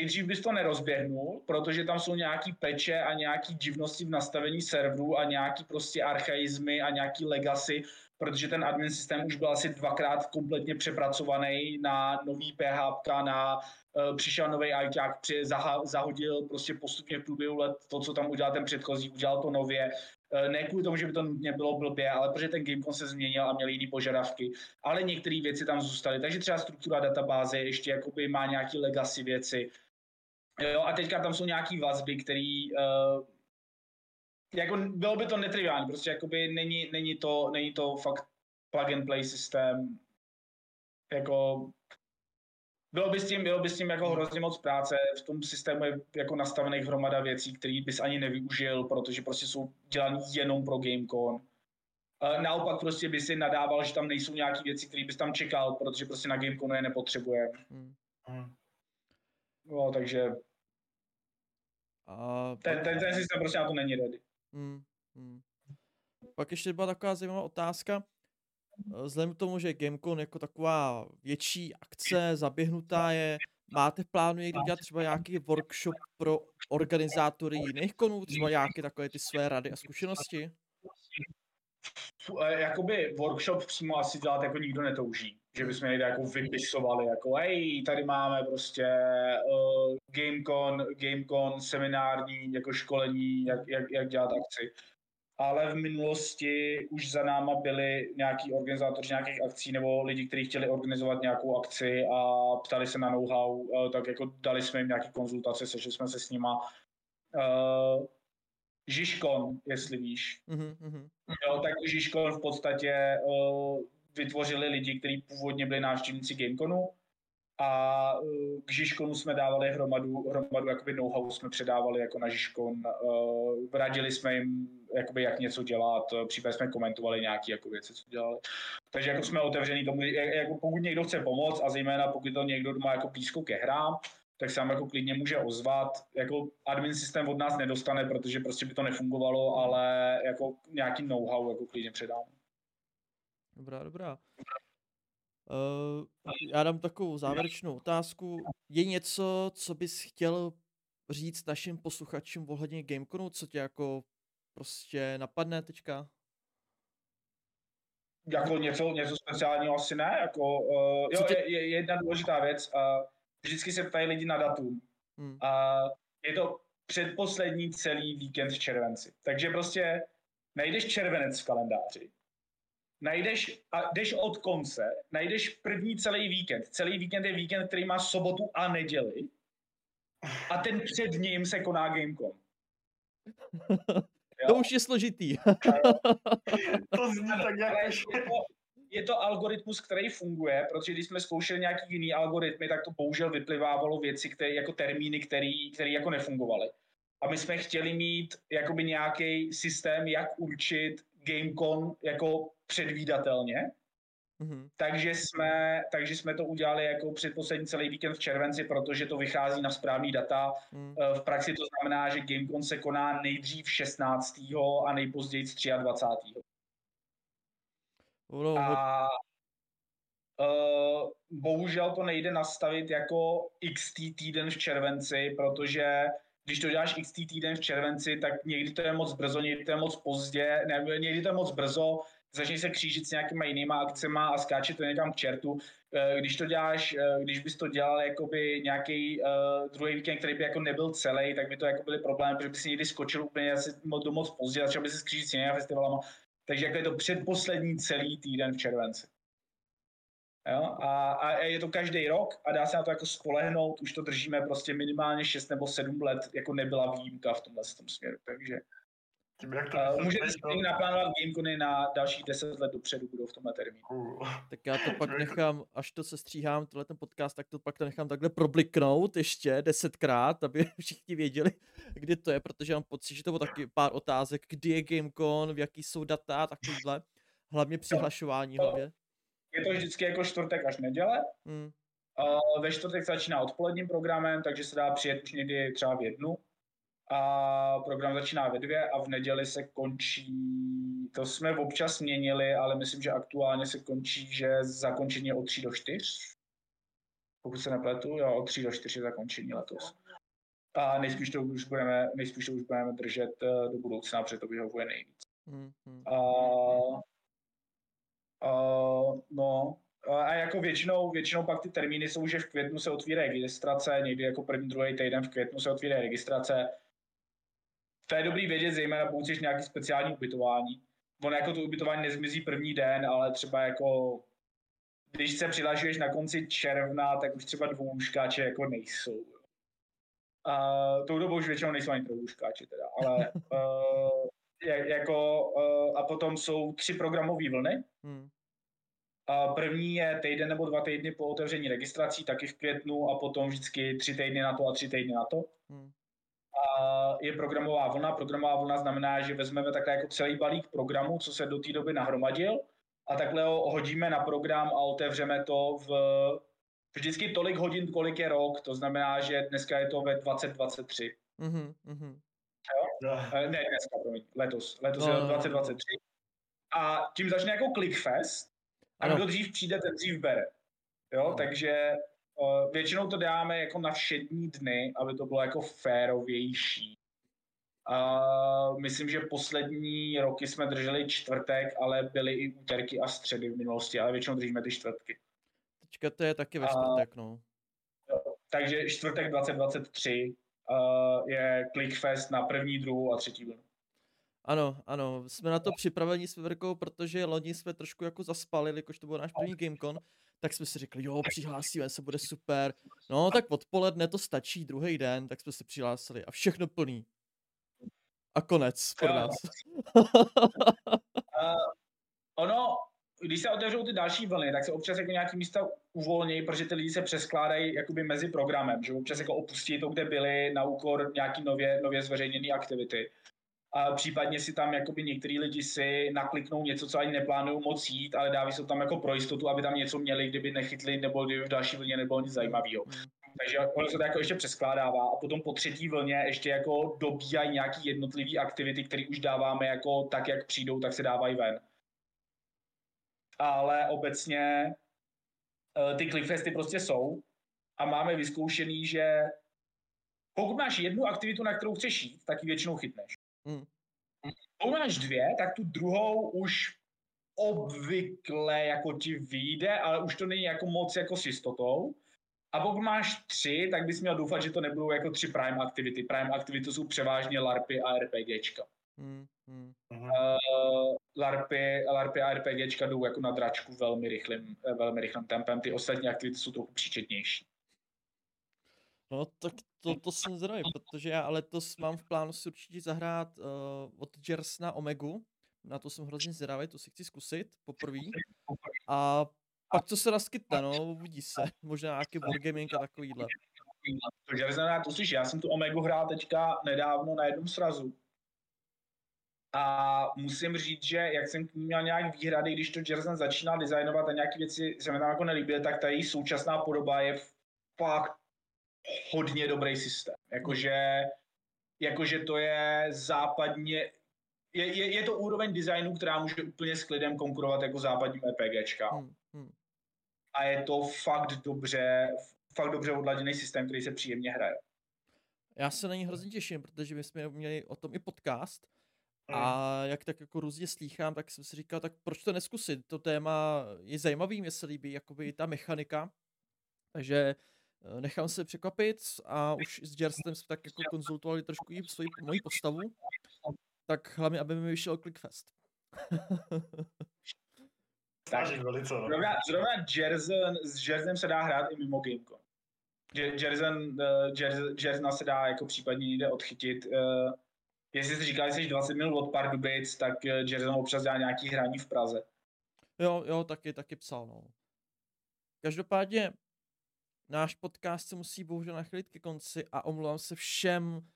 nejdřív bys to nerozběhnul, protože tam jsou nějaký peče a nějaký divnosti v nastavení serveru a nějaký prostě archaizmy a nějaký legacy, protože ten admin systém už byl asi dvakrát kompletně přepracovaný na nový PHP, na uh, přišel nový ajťák, při, zaha, zahodil prostě postupně v průběhu let to, co tam udělal ten předchozí, udělal to nově, Eh, ne kvůli tomu, že by to nutně bylo blbě, ale protože ten Gamecom se změnil a měl jiný požadavky, ale některé věci tam zůstaly. Takže třeba struktura databáze ještě jakoby má nějaký legacy věci. Jo, a teďka tam jsou nějaký vazby, který uh, jako bylo by to netriviální, prostě jakoby není, není, to, není to fakt plug and play systém, jako bylo by s tím, bylo by s tím jako hrozně moc práce, v tom systému je jako nastavených hromada věcí, které bys ani nevyužil, protože prostě jsou dělané jenom pro GameCon. Naopak prostě by si nadával, že tam nejsou nějaké věci, které bys tam čekal, protože prostě na GameConu je nepotřebuje. Hmm. hmm. No, takže a ten, ten, ten systém prostě na to není ready. Hmm. Hmm. Pak ještě byla taková zajímavá otázka. Eh, vzhledem k tomu, že Gamecon jako taková větší akce, zaběhnutá je, máte v plánu někdy dělat třeba nějaký workshop pro organizátory jiných konů, třeba nějaké takové ty své rady a zkušenosti? Jakoby workshop přímo asi dělat jako nikdo netouží. Že bychom někde jako vypisovali, jako hej, tady máme prostě uh, Gamecon, Gamecon, seminární jako školení, jak, jak, jak dělat akci ale v minulosti už za náma byli nějaký organizátoři nějakých akcí nebo lidi, kteří chtěli organizovat nějakou akci a ptali se na know-how, eh, tak jako dali jsme jim nějaké konzultace, sešli jsme se s nima. Uh, Žižkon, jestli víš. Mm-hmm. Jo, tak Žižkon v podstatě uh, vytvořili lidi, kteří původně byli návštěvníci Gameconu a eh, k Žižkonu jsme dávali hromadu, hromadu jakoby know-how jsme předávali jako na Žižkon. Uh, radili jsme jim, jakoby, jak něco dělat, případně jsme komentovali nějaké jako věci, co dělali. Takže jako jsme otevření tomu, jako pokud někdo chce pomoct a zejména pokud to někdo má jako blízko ke hrám, tak se nám jako klidně může ozvat. Jako admin systém od nás nedostane, protože prostě by to nefungovalo, ale jako nějaký know-how jako klidně předám. Dobrá, dobrá. Uh, já dám takovou závěrečnou otázku. Je něco, co bys chtěl říct našim posluchačům ohledně Gameconu, co tě jako prostě napadne teďka? Jako něco, něco speciálního asi ne, jako, uh, jo, tě... je, je, jedna důležitá věc, uh, vždycky se ptají lidi na datum. Hmm. A je to předposlední celý víkend v červenci. Takže prostě najdeš červenec v kalendáři, najdeš, a jdeš od konce, najdeš první celý víkend. Celý víkend je víkend, který má sobotu a neděli. A ten před ním se koná Gamecom. to už je složitý. to zní tak nějak... Je to, je to algoritmus, který funguje, protože když jsme zkoušeli nějaký jiný algoritmy, tak to bohužel vyplivávalo věci, které, jako termíny, které jako nefungovaly. A my jsme chtěli mít jakoby nějaký systém, jak určit Gamecom jako předvídatelně. Mm-hmm. Takže, jsme, takže jsme to udělali jako předposlední celý víkend v červenci, protože to vychází na správný data. Mm. V praxi to znamená, že Gamecom se koná nejdřív 16. a nejpozději 23. No, a uh, bohužel to nejde nastavit jako XT týden v červenci, protože když to děláš XT týden v červenci, tak někdy to je moc brzo, někdy to je moc pozdě, ne, někdy to je moc brzo, začne se křížit s nějakýma jinýma akcema a skáče to někam k čertu. Eh, když to děláš, eh, když bys to dělal jakoby nějaký uh, druhý víkend, který by jako nebyl celý, tak by to jako byly problémy, protože by si někdy skočil úplně asi do moc pozdě, začal by se skřížit s jinými festivalama. Takže jako je to předposlední celý týden v červenci. Jo? A, a, je to každý rok a dá se na to jako spolehnout, už to držíme prostě minimálně 6 nebo 7 let, jako nebyla výjimka v tomhle tom směru, takže tím, jak to uh, můžete si to... naplánovat gamecony na dalších 10 let dopředu, budou v tomhle termínu. Cool. Tak já to pak nechám, až to se stříhám, tohle ten podcast, tak to pak to nechám takhle probliknout ještě desetkrát, aby všichni věděli, kdy to je, protože mám pocit, že to bylo taky pár otázek, kdy je Gamecon, v jaký jsou data, takovýhle. Hlavně přihlašování to, hlavně. Je to vždycky jako čtvrtek až neděle. Hmm. Uh, ve čtvrtek začíná odpoledním programem, takže se dá přijet už někdy třeba v jednu a program začíná ve dvě a v neděli se končí, to jsme občas měnili, ale myslím, že aktuálně se končí, že zakončení je od 3 do 4. Pokud se nepletu, jo, od 3 do 4 zakončení letos. A nejspíš to už budeme, nejspíš to už budeme držet uh, do budoucna, protože to vyhovuje nejvíc. Mm-hmm. Uh, uh, no, a jako většinou, většinou pak ty termíny jsou, že v květnu se otvírá registrace, někdy jako první, druhý týden v květnu se otvírá registrace. To je dobrý vědět, zejména pokud jsi nějaký speciální ubytování. Ono jako to ubytování nezmizí první den, ale třeba jako když se přihlašuješ na konci června, tak už třeba dvoulůžkáče jako nejsou. Uh, tou dobou už většinou nejsou ani trojlůžkáči teda, ale uh, jako, uh, a potom jsou tři programové vlny. Hmm. A první je týden nebo dva týdny po otevření registrací, taky v květnu a potom vždycky tři týdny na to a tři týdny na to. Hmm. A je programová vlna. Programová vlna znamená, že vezmeme takhle jako celý balík programu, co se do té doby nahromadil a takhle ho hodíme na program a otevřeme to v vždycky tolik hodin, kolik je rok. To znamená, že dneska je to ve 2023. Mm-hmm. Mhm. Jo? Ne, dneska, promiň, letos. Letos no, je 2023. A tím začne jako Clickfest, a kdo dřív přijde, ten dřív bere. Jo, no. takže uh, většinou to dáme jako na všední dny, aby to bylo jako férovější. Uh, myslím, že poslední roky jsme drželi čtvrtek, ale byly i úterky a středy v minulosti, ale většinou držíme ty čtvrtky. Teďka to je taky ve čtvrtek, no. Takže čtvrtek 2023 uh, je Clickfest na první, druhou a třetí vlnu. Ano, ano, jsme na to připraveni s Veverkou, protože loni jsme trošku jako zaspali, jakož to byl náš první Gamecon, tak jsme si řekli, jo, přihlásíme se, bude super. No, tak odpoledne to stačí, druhý den, tak jsme se přihlásili a všechno plný. A konec pro nás. uh, ono, když se otevřou ty další vlny, tak se občas jako nějaký místa uvolnějí, protože ty lidi se přeskládají jakoby mezi programem, že občas jako opustí to, kde byli na úkor nějaký nově, nově zveřejněné aktivity a případně si tam jakoby některý lidi si nakliknou něco, co ani neplánují moc jít, ale dáví se tam jako pro jistotu, aby tam něco měli, kdyby nechytli, nebo kdyby v další vlně nebylo nic zajímavého. Takže ono se to jako ještě přeskládává a potom po třetí vlně ještě jako dobíhají nějaký jednotlivý aktivity, které už dáváme jako tak, jak přijdou, tak se dávají ven. Ale obecně eh, ty clickfesty prostě jsou a máme vyzkoušený, že pokud máš jednu aktivitu, na kterou chceš jít, tak ji většinou chytneš. Hmm. Pokud máš dvě, tak tu druhou už obvykle jako ti vyjde, ale už to není jako moc jako s jistotou. A pokud máš tři, tak bys měl doufat, že to nebudou jako tři prime aktivity. Prime aktivity jsou převážně LARPy a RPGčka. Hmm, hmm. Uh, LARPy, LARPy a RPGčka jdou jako na dračku velmi rychlým, velmi rychlým tempem. Ty ostatní aktivity jsou trochu příčetnější. No tak to, to jsem zvědavý, protože já letos mám v plánu si určitě zahrát uh, od Jers na Omegu. Na to jsem hrozně zvědavý, to si chci zkusit poprvé. A pak co se naskytne, no, uvidí se. Možná nějaký wargaming a takovýhle. To Jersena, to slyš, já jsem tu Omegu hrál teďka nedávno na jednom srazu. A musím říct, že jak jsem k ní měl nějak výhrady, když to Jersen začínal designovat a nějaké věci se mi tam jako nelíbily, tak ta její současná podoba je fakt hodně dobrý systém. Jakože, jakože to je západně, je, je, je to úroveň designu, která může úplně s klidem konkurovat jako západním RPGčka. Hmm, hmm. A je to fakt dobře, fakt dobře odladěný systém, který se příjemně hraje. Já se na ní hrozně těším, protože my jsme měli o tom i podcast a hmm. jak tak jako různě slýchám, tak jsem si říkal, tak proč to neskusit? To téma je zajímavý, mě se líbí jakoby ta mechanika, takže Eh, nechám se překvapit a už s Jerstem jsme tak jako konzultovali trošku i svoji, moji postavu, tak hlavně, aby mi vyšel Clickfest. tak, velice, no. Zrovna, zrovna Jerzen, s Jersem se dá hrát i mimo Gamecon. Jerzen, uh, Jersena se dá jako případně někde odchytit. Uh, jestli jsi říkal, že jsi 20 minut od Pardubic, tak Jerzen občas dá nějaký hraní v Praze. Jo, jo, taky, taky psal, no. Každopádně náš podcast se musí bohužel nachylit ke konci a omlouvám se všem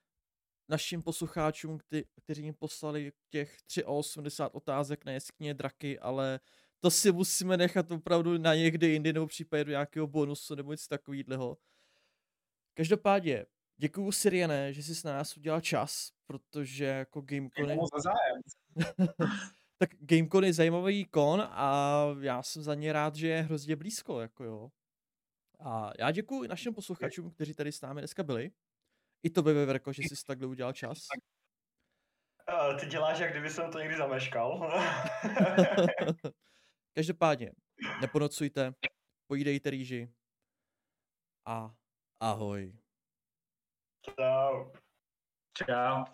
našim poslucháčům, kte- kteří mi poslali těch 83 otázek na jeskyně draky, ale to si musíme nechat opravdu na někdy jindy nebo případě do nějakého bonusu nebo něco takového. Každopádně, Děkuju Siriane, že jsi na nás udělal čas, protože jako Gamecony... Tak Gamecon je zajímavý kon a já jsem za ně rád, že je hrozně blízko, jako jo. A já děkuji našim posluchačům, kteří tady s námi dneska byli. I to by Veverko, že jsi takhle udělal čas. Uh, ty děláš, jak kdyby jsem to někdy zameškal. Každopádně, neponocujte, pojídejte rýži a ahoj. Ciao. Ciao.